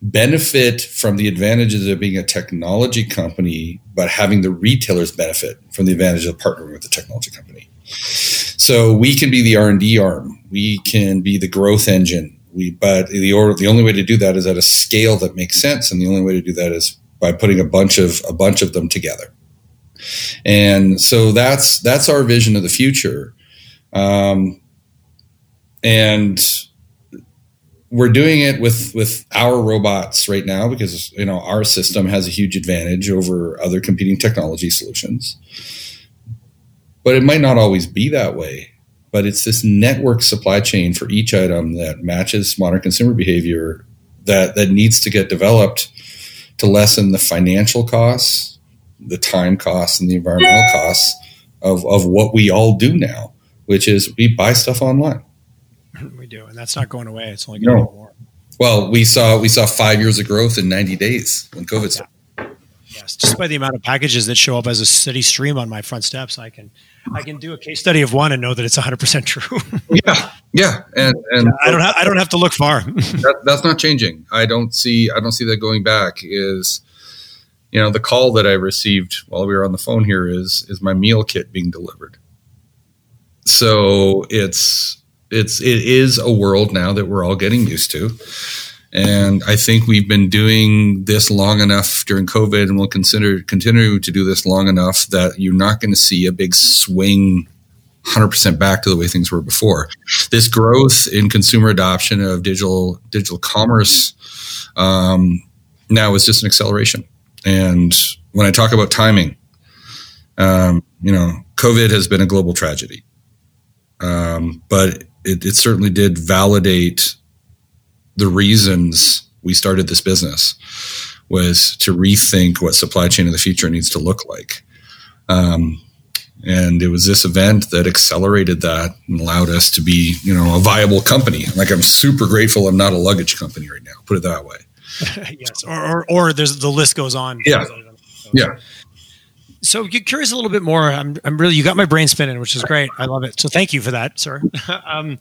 benefit from the advantages of being a technology company, but having the retailers benefit from the advantage of partnering with the technology company. So we can be the R and D arm. We can be the growth engine. We, but the or, the only way to do that is at a scale that makes sense, and the only way to do that is by putting a bunch of a bunch of them together. And so that's that's our vision of the future. Um, and we're doing it with with our robots right now because you know our system has a huge advantage over other competing technology solutions but it might not always be that way but it's this network supply chain for each item that matches modern consumer behavior that that needs to get developed to lessen the financial costs the time costs and the environmental costs of, of what we all do now, which is we buy stuff online. Do, and that's not going away. It's only going to no. more. Well, we saw we saw five years of growth in 90 days when COVID started. Yes, just by the amount of packages that show up as a steady stream on my front steps, I can I can do a case study of one and know that it's 100 percent true. yeah, yeah, and and I don't have, I don't have to look far. that, that's not changing. I don't see I don't see that going back. Is you know the call that I received while we were on the phone here is is my meal kit being delivered. So it's it's it is a world now that we're all getting used to and I think we've been doing this long enough during COVID, and we'll consider continue to do this long enough that you're not going to see a big swing 100% back to the way things were before. This growth in consumer adoption of digital digital commerce um, now is just an acceleration. And when I talk about timing, um, you know, COVID has been a global tragedy, um, but it, it certainly did validate the reasons we started this business was to rethink what supply chain of the future needs to look like. Um, and it was this event that accelerated that and allowed us to be, you know, a viable company. Like I'm super grateful I'm not a luggage company right now. Put it that way. yes, or, or, or there's the list goes on. Yeah, yeah. So you're curious a little bit more. I'm, I'm really you got my brain spinning, which is great. I love it. So thank you for that, sir. um,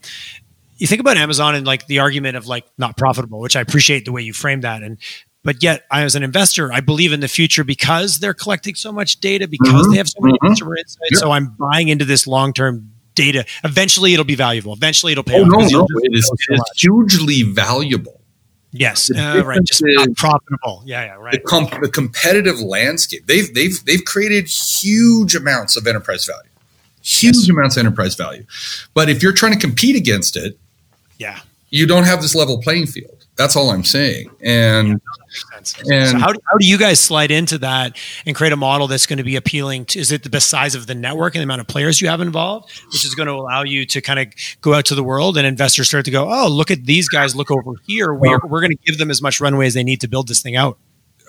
you think about Amazon and like the argument of like not profitable, which I appreciate the way you frame that. And but yet, I, as an investor, I believe in the future because they're collecting so much data, because mm-hmm. they have so many mm-hmm. insights. Yep. So I'm buying into this long term data. Eventually, it'll be valuable. Eventually, it'll pay oh, off. No, no, it is, it is hugely valuable. Yes, uh, right. Just not profitable. Yeah, yeah, right. The, the, competitive landscape. They've they've they've created huge amounts of enterprise value, huge yes. amounts of enterprise value. But if you're trying to compete against it, yeah. You don't have this level playing field. That's all I'm saying. And yeah, and so how do, how do you guys slide into that and create a model that's going to be appealing to is it the size of the network and the amount of players you have involved which is going to allow you to kind of go out to the world and investors start to go oh look at these guys look over here. We're, we're going to give them as much runway as they need to build this thing out.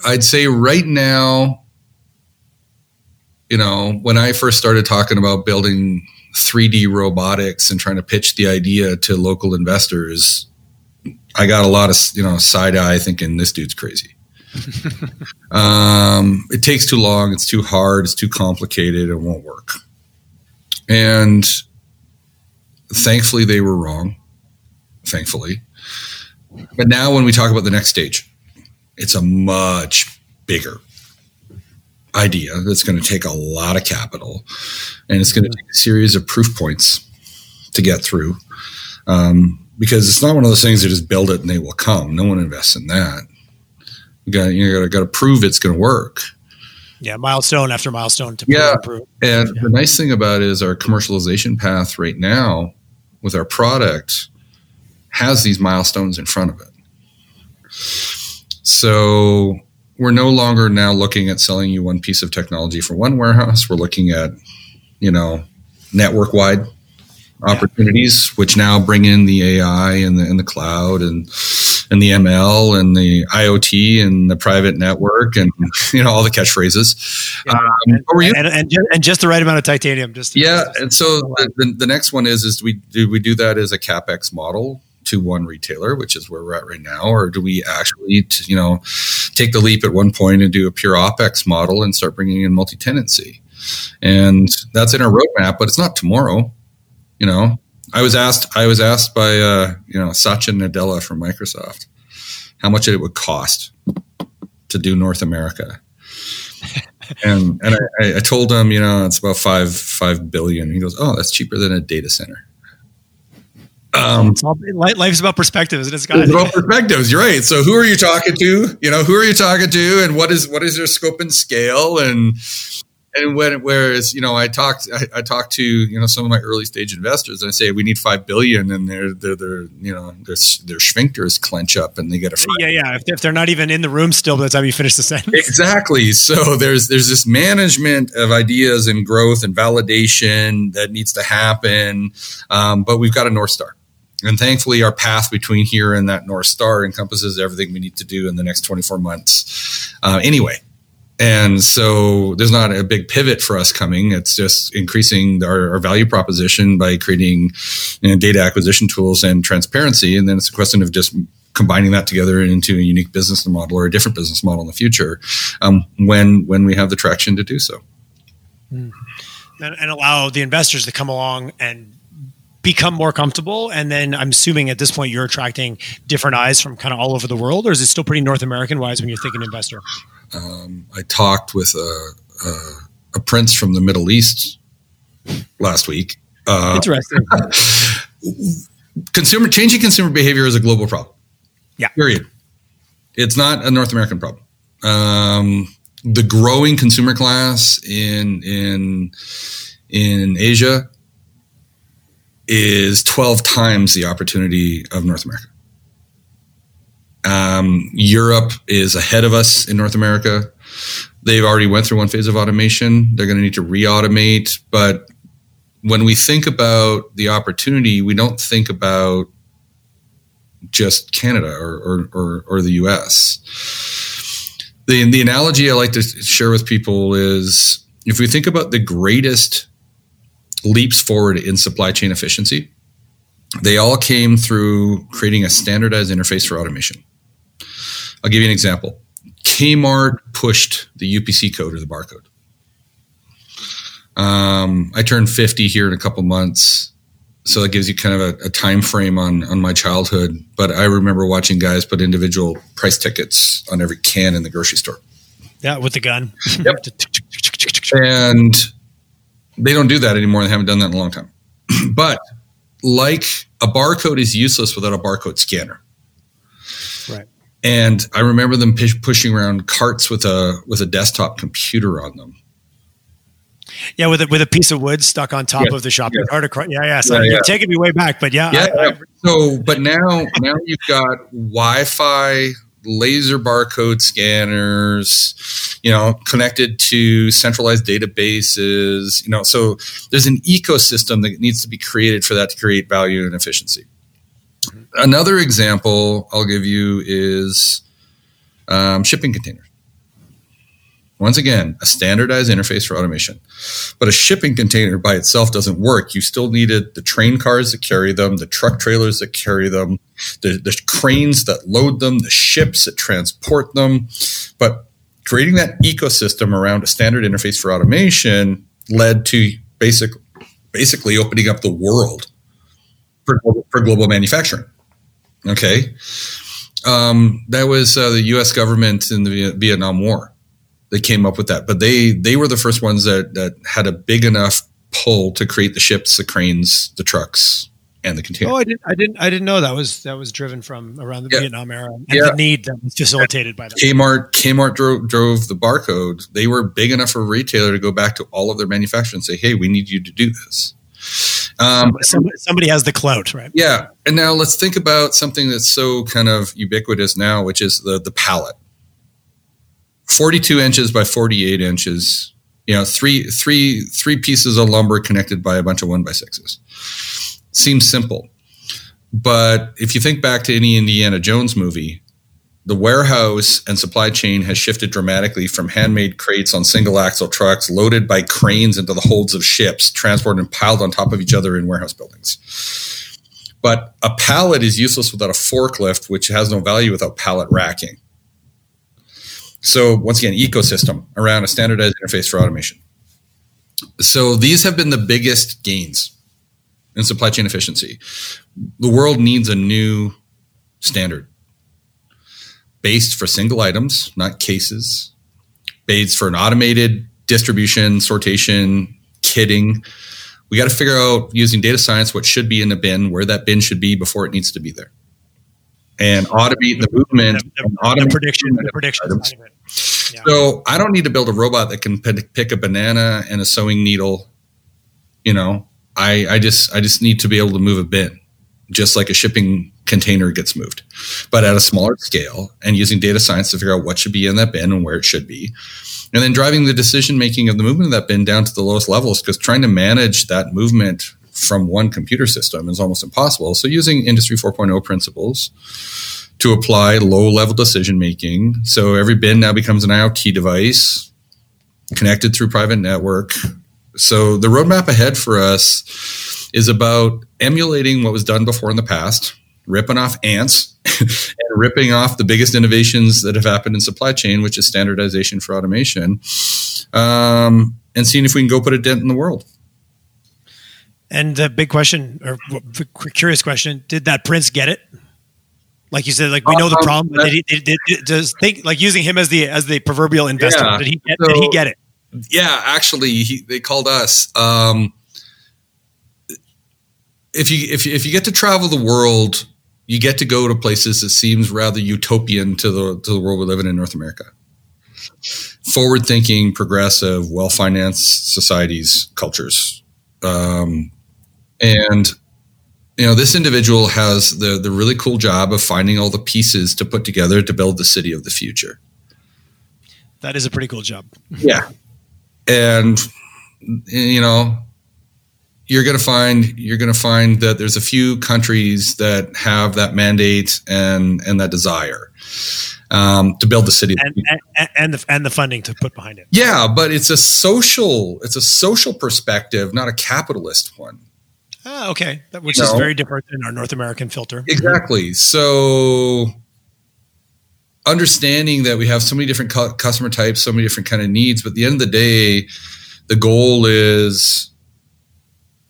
I'd say right now you know when i first started talking about building 3D robotics and trying to pitch the idea to local investors, I got a lot of you know side eye thinking this dude's crazy. um, it takes too long. It's too hard. It's too complicated. It won't work. And thankfully, they were wrong. Thankfully, but now when we talk about the next stage, it's a much bigger idea that's going to take a lot of capital and it's going to take a series of proof points to get through um, because it's not one of those things that just build it and they will come no one invests in that you got you got to prove it's going to work yeah milestone after milestone to yeah prove. and yeah. the nice thing about it is our commercialization path right now with our product has these milestones in front of it so we're no longer now looking at selling you one piece of technology for one warehouse. We're looking at, you know, network wide opportunities, which now bring in the AI and the, and the cloud and and the ML and the IoT and the private network and you know all the catchphrases. Yeah. Um, and, and, and, and, just the right amount of titanium. Just yeah, and so the, the, the, next one is is we do we do that as a capex model to one retailer, which is where we're at right now, or do we actually, you know, take the leap at one point and do a pure opex model and start bringing in multi-tenancy? And that's in our roadmap, but it's not tomorrow. You know, I was asked, I was asked by, uh, you know, Satya Nadella from Microsoft how much it would cost to do North America. and and I, I, told him, you know, it's about five five billion. He goes, oh, that's cheaper than a data center. Um, life's about perspectives, and it's got it's about perspectives. You're right. So, who are you talking to? You know, who are you talking to, and what is what is their scope and scale, and and when whereas you know, I talked I, I talked to you know some of my early stage investors, and I say we need five billion, and they're they're, they're you know their their sphincters clench up, and they get a yeah yeah. If, if they're not even in the room still by the time you finish the sentence, exactly. So there's there's this management of ideas and growth and validation that needs to happen, um, but we've got a north star and thankfully, our path between here and that North Star encompasses everything we need to do in the next 24 months. Uh, anyway, And so there's not a big pivot for us coming. It's just increasing our, our value proposition by creating you know, data acquisition tools and transparency. And then it's a question of just combining that together into a unique business model or a different business model in the future um, when when we have the traction to do so. Mm. And, and allow the investors to come along and become more comfortable and then i'm assuming at this point you're attracting different eyes from kind of all over the world or is it still pretty north american wise when you're thinking investor um, i talked with a, a, a, prince from the middle east last week. Uh, interesting. Consumer changing consumer behavior is a global problem. Yeah. Period. It's not a north american problem. Um, the growing consumer class in in in asia is 12 times the opportunity of North America. Um, Europe is ahead of us in North America. They've already went through one phase of automation. They're going to need to re-automate. But when we think about the opportunity, we don't think about just Canada or, or, or, or the US. The, the analogy I like to share with people is if we think about the greatest leaps forward in supply chain efficiency, they all came through creating a standardized interface for automation. I'll give you an example. Kmart pushed the UPC code or the barcode. Um, I turned 50 here in a couple months. So that gives you kind of a, a, time frame on, on my childhood. But I remember watching guys put individual price tickets on every can in the grocery store. Yeah, with the gun. Yep. and they don't do that anymore. They haven't done that in a long time. but like a barcode is useless without a barcode scanner. And I remember them pushing around carts with a with a desktop computer on them. Yeah, with a, with a piece of wood stuck on top yes, of the shopping yes. cart. Yeah, yeah. So yeah, you're yeah. taking me way back, but yeah. Yeah. I, I, so, but now now you've got Wi-Fi laser barcode scanners, you know, connected to centralized databases, you know, so there's an ecosystem that needs to be created for that to create value and efficiency. Another example I'll give you is um, shipping containers. Once again, a standardized interface for automation. But a shipping container by itself doesn't work. You still needed the train cars that carry them, the truck trailers that carry them, the, the cranes that load them, the ships that transport them. But creating that ecosystem around a standard interface for automation led to basic, basically opening up the world for, for global manufacturing. Okay. Um, that was uh, the U.S. government in the Vietnam War they came up with that. But they they were the first ones that that had a big enough pull to create the ships, the cranes, the trucks, and the containers. Oh, I didn't I didn't I didn't know that was that was driven from around the yeah. Vietnam era and yeah. the need that was facilitated by that. Kmart Kmart drove drove the barcode. They were big enough for a retailer to go back to all of their manufacturers and say, "Hey, we need you to do this." Um, somebody, somebody, has the clout, right? Yeah. And now let's think about something that's so kind of ubiquitous now, which is the the pallet. 42 inches by 48 inches you know three three three pieces of lumber connected by a bunch of one by sixes seems simple but if you think back to any indiana jones movie the warehouse and supply chain has shifted dramatically from handmade crates on single axle trucks loaded by cranes into the holds of ships transported and piled on top of each other in warehouse buildings but a pallet is useless without a forklift which has no value without pallet racking so once again, ecosystem around a standardized interface for automation. So these have been the biggest gains in supply chain efficiency. The world needs a new standard based for single items, not cases, based for an automated distribution, sortation, kitting. We got to figure out using data science what should be in a bin, where that bin should be before it needs to be there and automate the movement, the, the, automate the prediction, the prediction. Yeah. So I don't need to build a robot that can pick a banana and a sewing needle. You know, I, I just I just need to be able to move a bin, just like a shipping container gets moved, but at a smaller scale and using data science to figure out what should be in that bin and where it should be. And then driving the decision making of the movement of that bin down to the lowest levels because trying to manage that movement from one computer system is almost impossible. So using Industry 4.0 principles to apply low level decision making. So every bin now becomes an IoT device connected through private network. So the roadmap ahead for us is about emulating what was done before in the past, ripping off ants and ripping off the biggest innovations that have happened in supply chain, which is standardization for automation, um, and seeing if we can go put a dent in the world. And the big question, or curious question, did that prince get it? Like you said, like we know the um, problem. Did he did, did, does think like using him as the as the proverbial investor? Yeah, did he get, so, did he get it? Yeah, actually, he, they called us. Um, if you if you, if you get to travel the world, you get to go to places that seems rather utopian to the to the world we live in in North America. Forward thinking, progressive, well financed societies, cultures. Um, and you know this individual has the the really cool job of finding all the pieces to put together to build the city of the future that is a pretty cool job yeah and you know you're going to find you're going to find that there's a few countries that have that mandate and and that desire um, to build the city and, and, and, the and the funding to put behind it. Yeah, but it's a social it's a social perspective, not a capitalist one. Ah, okay, which you is very different than our North American filter. Exactly. So understanding that we have so many different cu- customer types, so many different kind of needs, but at the end of the day, the goal is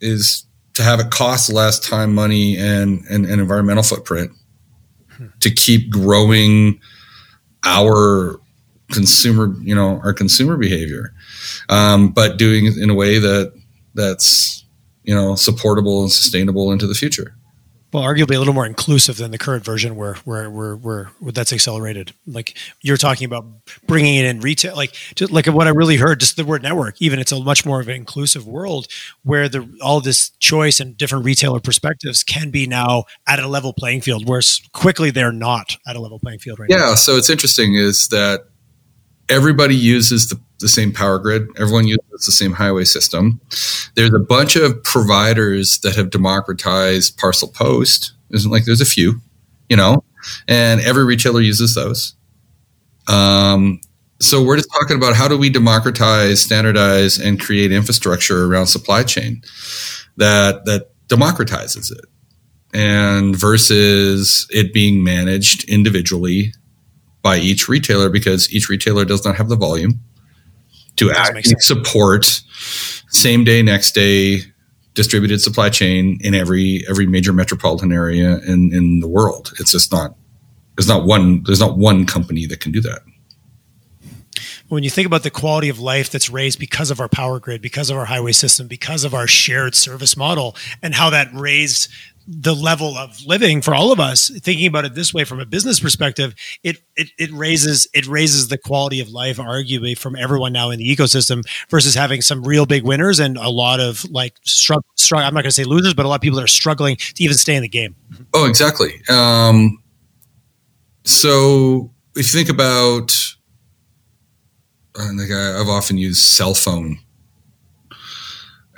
is to have it cost less time, money, and and, and environmental footprint hmm. to keep growing our consumer, you know, our consumer behavior, um, but doing it in a way that that's you know supportable and sustainable into the future well arguably a little more inclusive than the current version where where where, where, that's accelerated like you're talking about bringing it in retail like just like what i really heard just the word network even it's a much more of an inclusive world where the all this choice and different retailer perspectives can be now at a level playing field whereas quickly they're not at a level playing field right yeah now. Yeah. So it's interesting is that everybody uses the, the same power grid. Everyone uses the same highway system. There's a bunch of providers that have democratized parcel post. Isn't like there's a few, you know, and every retailer uses those. Um, so we're just talking about how do we democratize, standardize, and create infrastructure around supply chain that that democratizes it, and versus it being managed individually by each retailer because each retailer does not have the volume to actually support same day, next day distributed supply chain in every every major metropolitan area in, in the world. It's just not there's not one there's not one company that can do that when you think about the quality of life that's raised because of our power grid, because of our highway system, because of our shared service model, and how that raised the level of living for all of us thinking about it this way from a business perspective it, it it raises it raises the quality of life arguably from everyone now in the ecosystem versus having some real big winners and a lot of like struggle i'm not going to say losers but a lot of people that are struggling to even stay in the game. Oh exactly. Um, so if you think about like i've often used cell phone.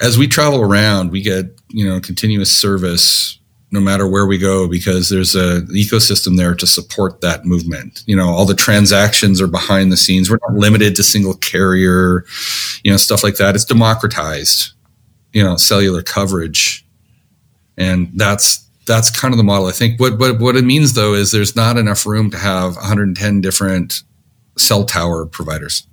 As we travel around we get you know continuous service no matter where we go because there's a ecosystem there to support that movement. You know, all the transactions are behind the scenes. We're not limited to single carrier, you know, stuff like that. It's democratized, you know, cellular coverage. And that's that's kind of the model. I think what what what it means though is there's not enough room to have 110 different cell tower providers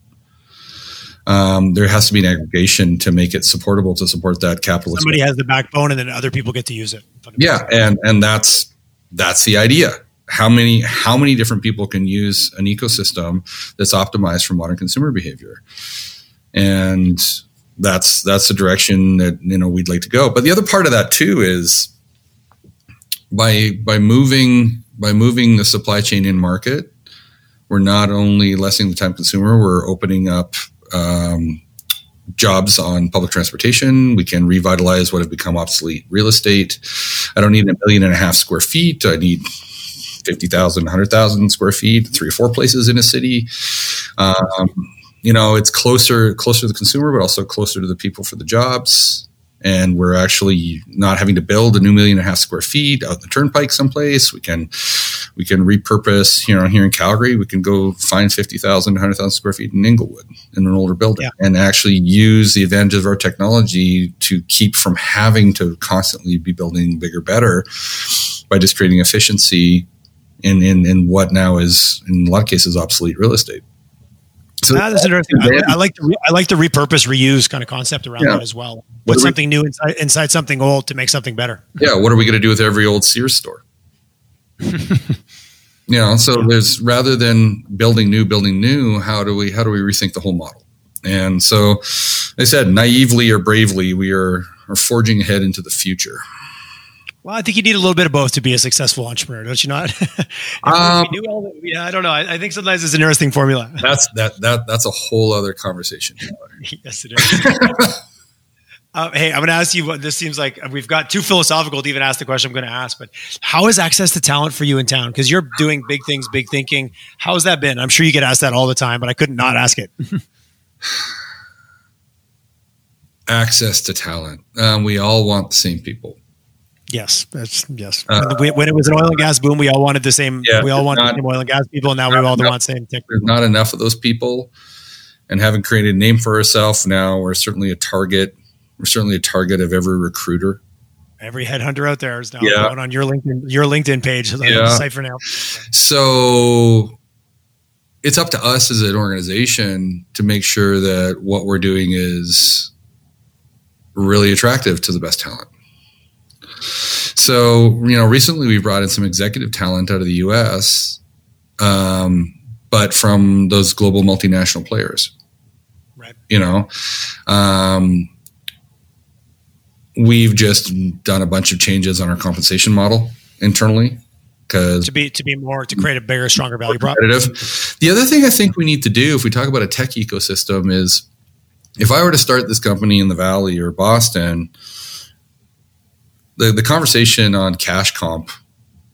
um, there has to be an aggregation to make it supportable to support that capital. Somebody has the backbone, and then other people get to use it. Yeah, and and that's that's the idea. How many how many different people can use an ecosystem that's optimized for modern consumer behavior, and that's that's the direction that you know we'd like to go. But the other part of that too is by by moving by moving the supply chain in market, we're not only lessening the time consumer, we're opening up um, jobs on public transportation. We can revitalize what have become obsolete real estate. I don't need a million and a half square feet. I need 50,000, 100,000 square feet, three or four places in a city. Um, you know, it's closer, closer to the consumer, but also closer to the people for the jobs. And we're actually not having to build a new million and a half square feet out the turnpike someplace. We can we can repurpose. You know, here in Calgary, we can go find fifty thousand, one hundred thousand square feet in Inglewood in an older building, yeah. and actually use the advantages of our technology to keep from having to constantly be building bigger, better by just creating efficiency in in, in what now is in a lot of cases obsolete real estate. So ah, that's interesting. I, I, like the re, I like the repurpose, reuse kind of concept around yeah. that as well. Put something we, new inside, inside something old to make something better. Yeah. What are we going to do with every old Sears store? you know, so there's rather than building new, building new. How do we how do we rethink the whole model? And so, I said, naively or bravely, we are are forging ahead into the future. Well, I think you need a little bit of both to be a successful entrepreneur, don't you not? um, yeah, I don't know. I, I, think sometimes it's an interesting formula. That's that that that's a whole other conversation. yes, it is. uh, hey, I'm going to ask you. What this seems like we've got too philosophical to even ask the question I'm going to ask. But how is access to talent for you in town? Because you're doing big things, big thinking. How has that been? I'm sure you get asked that all the time, but I couldn't not ask it. access to talent. Um, we all want the same people Yes, that's yes. Uh, when, it was an oil and gas boom, we all wanted the same. Yeah, we all wanted not, the same oil and gas people. Now we all enough, want the same tech. There's not enough of those people, and having created a name for ourselves, now we're certainly a target. We're certainly a target of every recruiter. Every headhunter out there is now yeah. on your LinkedIn your LinkedIn page. Yeah. For now. So it's up to us as an organization to make sure that what we're doing is really attractive to the best talent. So, you know, recently we brought in some executive talent out of the US, um, but from those global multinational players. Right. You know, um, we've just done a bunch of changes on our compensation model internally because to be to be more to create a bigger, stronger value prop. The other thing I think we need to do if we talk about a tech ecosystem is if I were to start this company in the Valley or Boston, the, the conversation on cash comp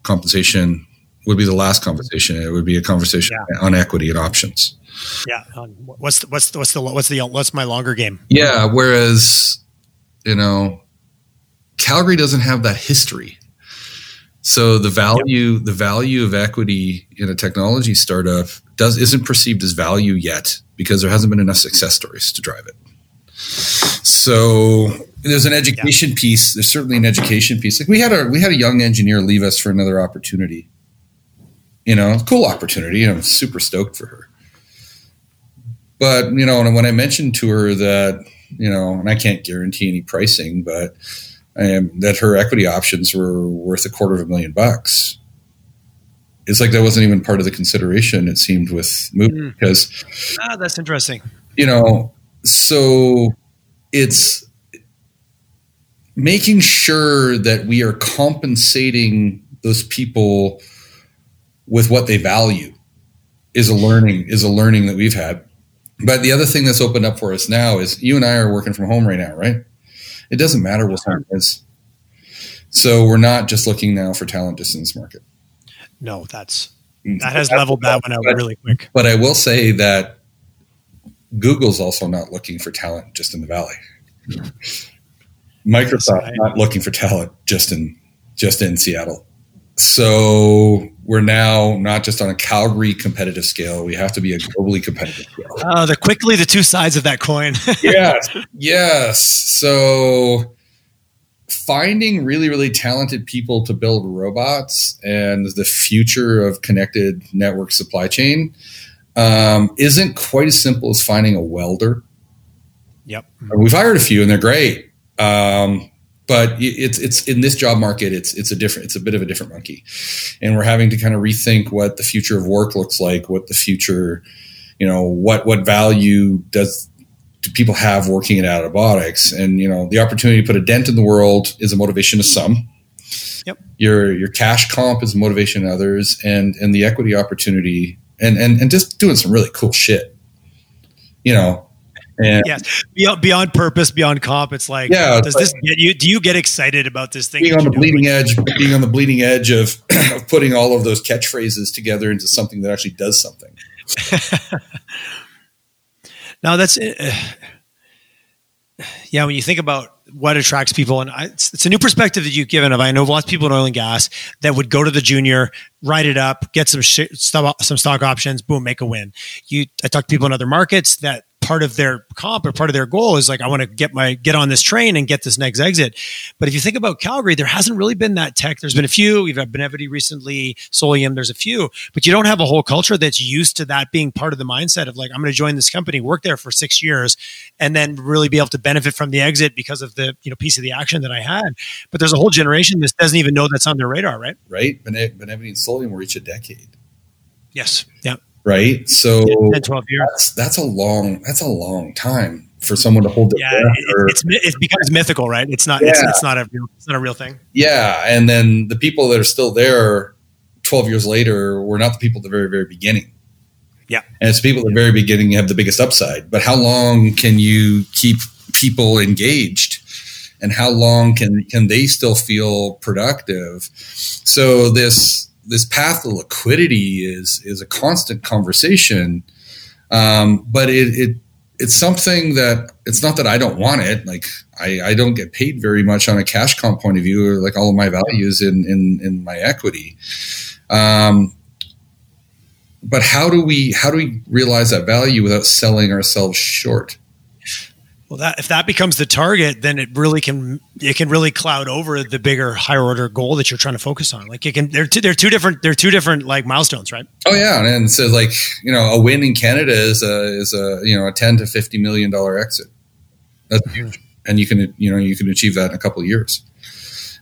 compensation would be the last conversation. It would be a conversation yeah. on equity and options. Yeah. Um, what's the, what's the, what's the what's the what's my longer game? Yeah. Whereas, you know, Calgary doesn't have that history. So the value yep. the value of equity in a technology startup does isn't perceived as value yet because there hasn't been enough success stories to drive it. So there's an education yeah. piece. There's certainly an education piece. Like we had a we had a young engineer leave us for another opportunity. You know, cool opportunity. I'm super stoked for her. But you know, when I mentioned to her that you know, and I can't guarantee any pricing, but um, that her equity options were worth a quarter of a million bucks. It's like that wasn't even part of the consideration. It seemed with moving mm. because ah, that's interesting. You know, so it's making sure that we are compensating those people with what they value is a learning is a learning that we've had. But the other thing that's opened up for us now is you and i are working from home right now right? It doesn't matter what time it is. So we're not just looking now for talent just in this market. No that's mm. that has leveled that one out really quick. But i will say that google's also not looking for talent just in the valley Microsoft not looking for talent just in just in Seattle. So we're now not just on a Calgary competitive scale. We have to be a globally competitive scale. Uh, the quickly the two sides of that coin. yes, yes. So finding really really talented people to build robots and the future of connected network supply chain um, isn't quite as simple as finding a welder. Yep, we've hired a few and they're great um, but it's it's in this job market it's it's a different it's a bit of a different monkey. And we're having to kind of rethink what the future of work looks like what the future you know what what value does do people have working at Attabotics and you know the opportunity to put a dent in the world is a motivation to some. Yep. Your your cash comp is motivation to others and and the equity opportunity and and and just doing some really cool shit. You know and yes, beyond, beyond purpose, beyond comp, it's like, yeah, does this get you? Do you get excited about this thing? Being on the bleeding edge, being on the bleeding edge of, of putting all of those catchphrases together into something that actually does something. now that's uh, yeah. When you think about what attracts people, and I, it's, it's, a new perspective that you've given. Of I know lots of people in oil and gas that would go to the junior, write it up, get some sh- stuff, some stock options, boom, make a win. You, I talk to people in other markets that part of their comp or part of their goal is like I want to get my get on this train and get this next exit. But if you think about Calgary, there hasn't really been that tech. There's been a few. We've had Benevity recently, Solium. There's a few, but you don't have a whole culture that's used to that being part of the mindset of like I'm going to join this company, work there for six years, and then really be able to benefit from the exit because of the you know piece of the action that I had. But there's a whole generation that doesn't even know that's on their radar, right? Right. Benevity and Solium were each a decade. Yes. Yeah right? So 10, 12 years. That's, that's, a long that's a long time for someone to hold their yeah, it, it's it becomes mythical, right? It's not yeah. it's, it's, not a real, it's not a real thing. Yeah, and then the people that are still there 12 years later were not the people at the very very beginning. Yeah. And it's people at the very beginning have the biggest upside. But how long can you keep people engaged? And how long can can they still feel productive? So this this path to liquidity is is a constant conversation, um, but it, it it's something that it's not that I don't want it. Like I, I don't get paid very much on a cash comp point of view, or like all of my values in in, in my equity. Um, but how do we how do we realize that value without selling ourselves short? Well, that if that becomes the target, then it really can it can really cloud over the bigger higher order goal that you're trying to focus on. Like it can they're two, they're two different they're two different like milestones, right? Oh yeah, and so like you know a win in Canada is a is a you know a ten to fifty million dollar exit. That's mm-hmm. huge, and you can you know you can achieve that in a couple of years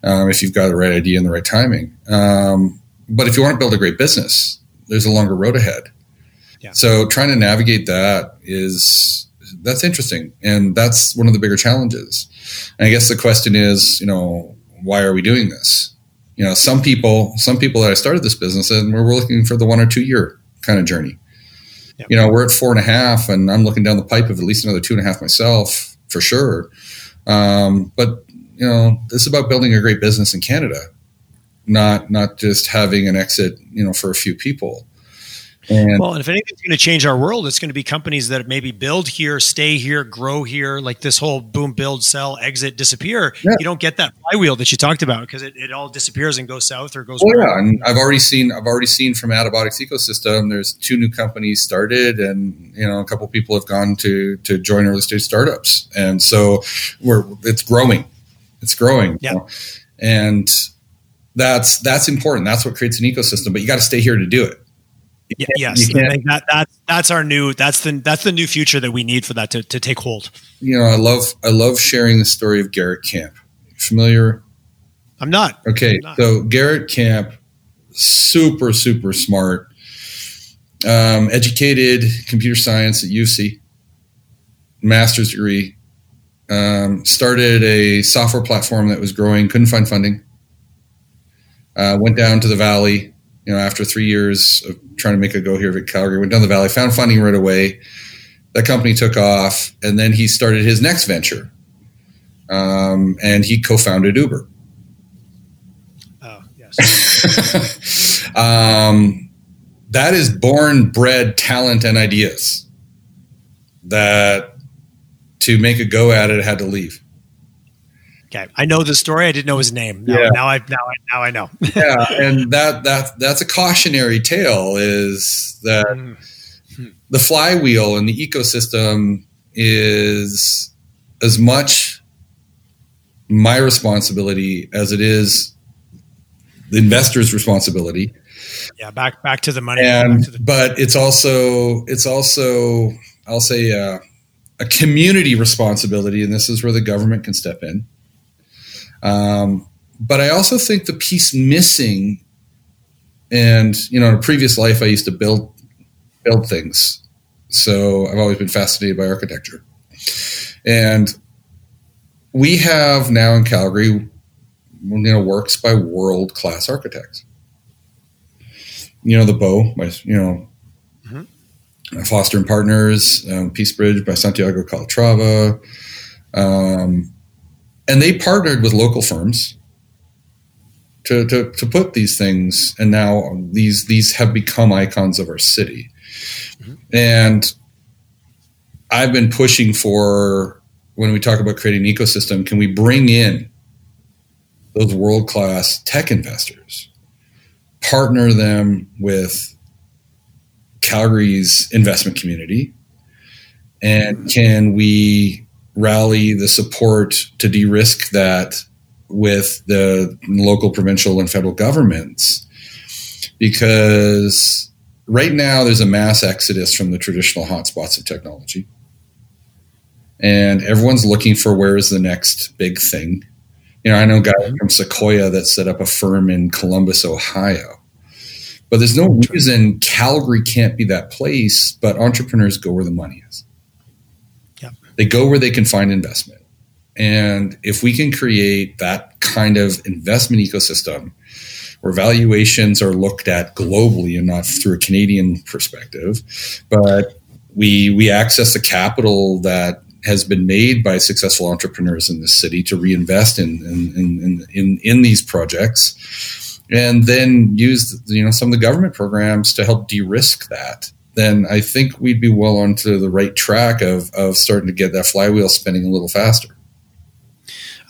um, if you've got the right idea and the right timing. Um, but if you want to build a great business, there's a longer road ahead. Yeah. So trying to navigate that is that's interesting, and that's one of the bigger challenges. And I guess the question is, you know, why are we doing this? You know, some people, some people that I started this business and we're looking for the one or two year kind of journey. Yep. You know, we're at four and a half, and I'm looking down the pipe of at least another two and a half myself for sure. Um, but you know, this is about building a great business in Canada, not not just having an exit, you know, for a few people. And well, and if anything's going to change our world, it's going to be companies that maybe build here, stay here, grow here, like this whole boom, build, sell, exit, disappear. Yeah. You don't get that flywheel that you talked about because it, it all disappears and goes south or goes. Oh, yeah, and I've already seen I've already seen from Attabotics ecosystem. There's two new companies started, and you know a couple people have gone to to join early stage startups, and so we're it's growing, it's growing. Yeah, you know? and that's that's important. That's what creates an ecosystem. But you got to stay here to do it yes, that, that's that's our new that's the that's the new future that we need for that to, to take hold. You know, I love I love sharing the story of Garrett Camp. Familiar? I'm not. Okay, I'm not. so Garrett Camp, super super smart, um, educated computer science at UC, master's degree. Um, started a software platform that was growing, couldn't find funding. Uh, went down to the valley, you know, after three years of trying to make a go here at Calgary, went down the valley, found funding right away. That company took off, and then he started his next venture, um, and he co-founded Uber. Oh yes. um, that is born, bred talent and ideas. That to make a go at it had to leave. Okay, I know the story. I didn't know his name. Now, yeah. now I now I now I know. yeah, and that that that's a cautionary tale. Is that mm-hmm. the flywheel and the ecosystem is as much my responsibility as it is the investor's responsibility. Yeah, back back to the money. And the- but it's also it's also I'll say uh, a community responsibility, and this is where the government can step in um, but I also think the piece missing, and you know, in a previous life, I used to build build things, so I've always been fascinated by architecture, and we have now in Calgary, you know, works by world class architects. You know, the Bow, by you know, mm-hmm. Foster and Partners, um, Peace Bridge by Santiago Calatrava. Um, and they partnered with local firms to, to, to put these things and now these these have become icons of our city mm-hmm. and i've been pushing for when we talk about creating an ecosystem, can we bring in those world class tech investors, partner them with Calgary's investment community, and can we rally the support to de risk that with the local, provincial, and federal governments? Because right now there's a mass exodus from the traditional hotspots of technology. And everyone's looking for where is the next big thing. You know, I know a guy mm-hmm. from Sequoia that set up a firm in Columbus, Ohio. But there's no reason Calgary can't be that place, but entrepreneurs go where the money is. They go where they can find investment. And if we can create that kind of investment ecosystem where valuations are looked at globally and not through a Canadian perspective, but we we access the capital that has been made by successful entrepreneurs in this city to reinvest in in, in, in, in these projects and then use you know some of the government programs to help de-risk that then I think we'd be well onto the right track of, of starting to get that flywheel spinning a little faster.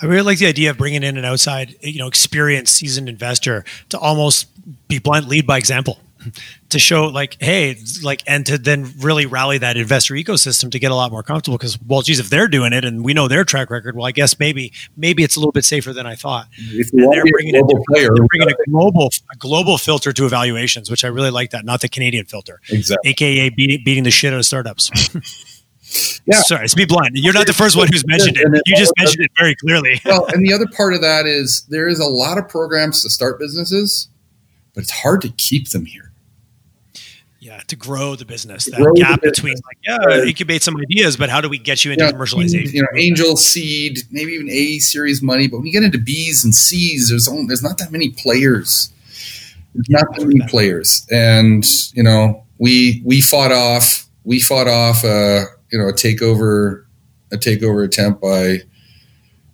I really like the idea of bringing in an outside, you know, experienced, seasoned investor to almost be blunt, lead by example, to show like, hey, like, and to then really rally that investor ecosystem to get a lot more comfortable. Because, well, geez, if they're doing it and we know their track record, well, I guess maybe maybe it's a little bit safer than I thought. If you they're bringing, a global player, they're bringing a global a global filter to evaluations, which I really like that, not the Canadian filter, exactly, aka beating, beating the shit out of startups. Yeah. Sorry, to be blunt, you're not the first one who's mentioned it. You just mentioned it very clearly. well, and the other part of that is there is a lot of programs to start businesses, but it's hard to keep them here. Yeah, to grow the business, that gap between like, yeah, incubate some ideas, but how do we get you into yeah, commercialization? You know, angel seed, maybe even A series money, but when you get into B's and C's, there's only, there's not that many players. There's not that many players, and you know, we we fought off we fought off. Uh, you know a takeover a takeover attempt by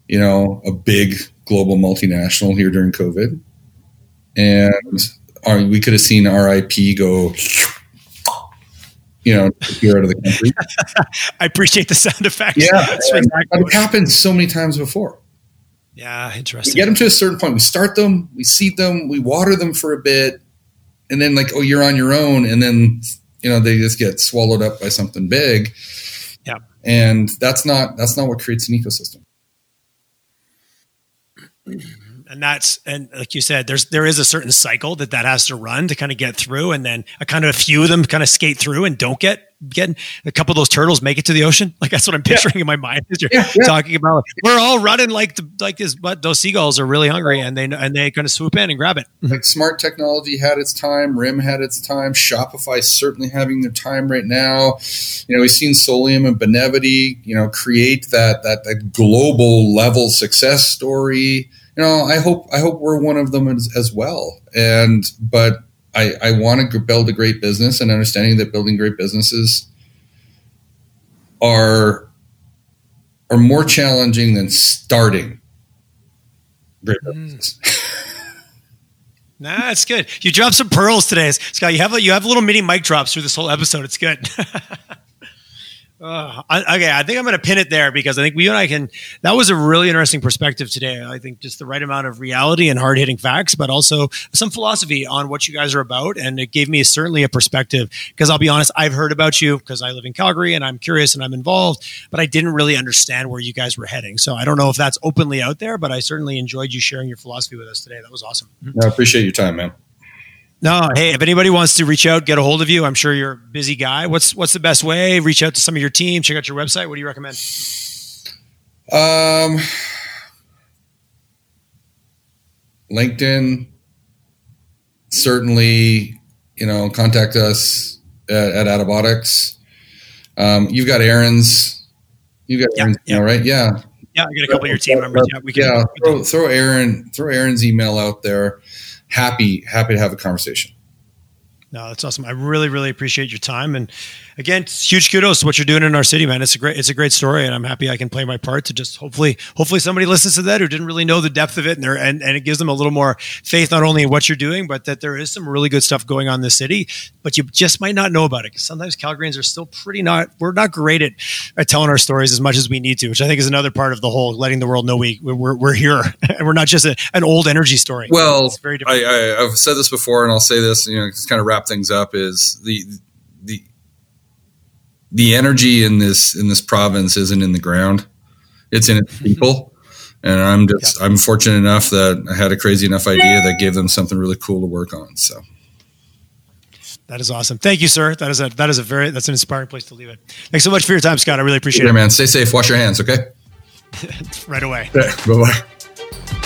you know a big global multinational here during COVID, and our, we could have seen RIP go. You know, here out of the country. I appreciate the sound effects. Yeah, exactly it happened so many times before. Yeah, interesting. We get them to a certain point. We start them, we seed them, we water them for a bit, and then like, oh, you're on your own, and then you know they just get swallowed up by something big Yeah, and that's not that's not what creates an ecosystem and that's and like you said there's there is a certain cycle that that has to run to kind of get through. And then a kind of a few of them kind of skate through and don't get get a couple of those turtles make it to the ocean. Like that's what i'm picturing yeah. in my mind as you're yeah, yeah. talking about. We're all running like the, like this but those seagulls are really hungry and they and they kind of swoop in and grab it. Like smart technology had its time rim had its time shopify certainly having their time right now. You know we've seen solium and benevity you know create that that, that global level success story you know, I hope I hope we're one of them as, as well. And but I I want to build a great business and understanding that building great businesses are are more challenging than starting great mm. businesses. Nah, it's good. You dropped some pearls today, Scott. You have a, you have little mini mic drops through this whole episode. It's good. Uh, okay, I think I'm going to pin it there because I think we and I can. That was a really interesting perspective today. I think just the right amount of reality and hard hitting facts, but also some philosophy on what you guys are about. And it gave me certainly a perspective because I'll be honest, I've heard about you because I live in Calgary and I'm curious and I'm involved, but I didn't really understand where you guys were heading. So I don't know if that's openly out there, but I certainly enjoyed you sharing your philosophy with us today. That was awesome. I appreciate your time, man. No, hey, if anybody wants to reach out, get a hold of you, I'm sure you're a busy guy. What's what's the best way? Reach out to some of your team, check out your website. What do you recommend? Um, LinkedIn, certainly, you know, contact us at, at Attabotics. Um, you've got Aaron's, you've got yeah, Aaron's, yeah. Email, right? Yeah. Yeah, I got a couple of your team members. Yeah, we can. Yeah, throw, throw Aaron, throw Aaron's email out there happy happy to have a conversation. No, that's awesome. I really, really appreciate your time. And again, huge kudos to what you're doing in our city, man. It's a great, it's a great story, and I'm happy I can play my part to just hopefully, hopefully somebody listens to that who didn't really know the depth of it, and there, and, and it gives them a little more faith not only in what you're doing, but that there is some really good stuff going on in the city, but you just might not know about it because sometimes Calgarians are still pretty not, we're not great at, at telling our stories as much as we need to, which I think is another part of the whole letting the world know we we're, we're here and we're not just a, an old energy story. Well, it's very different. I, I, I've said this before, and I'll say this, you know, just kind of wrap things up is the the the energy in this in this province isn't in the ground; it's in its mm-hmm. people. And I'm just yeah. I'm fortunate enough that I had a crazy enough idea that gave them something really cool to work on. So. That is awesome. Thank you, sir. That is a that is a very that's an inspiring place to leave it. Thanks so much for your time, Scott. I really appreciate it. man. Stay safe. Wash your hands. Okay. right away. bye bye.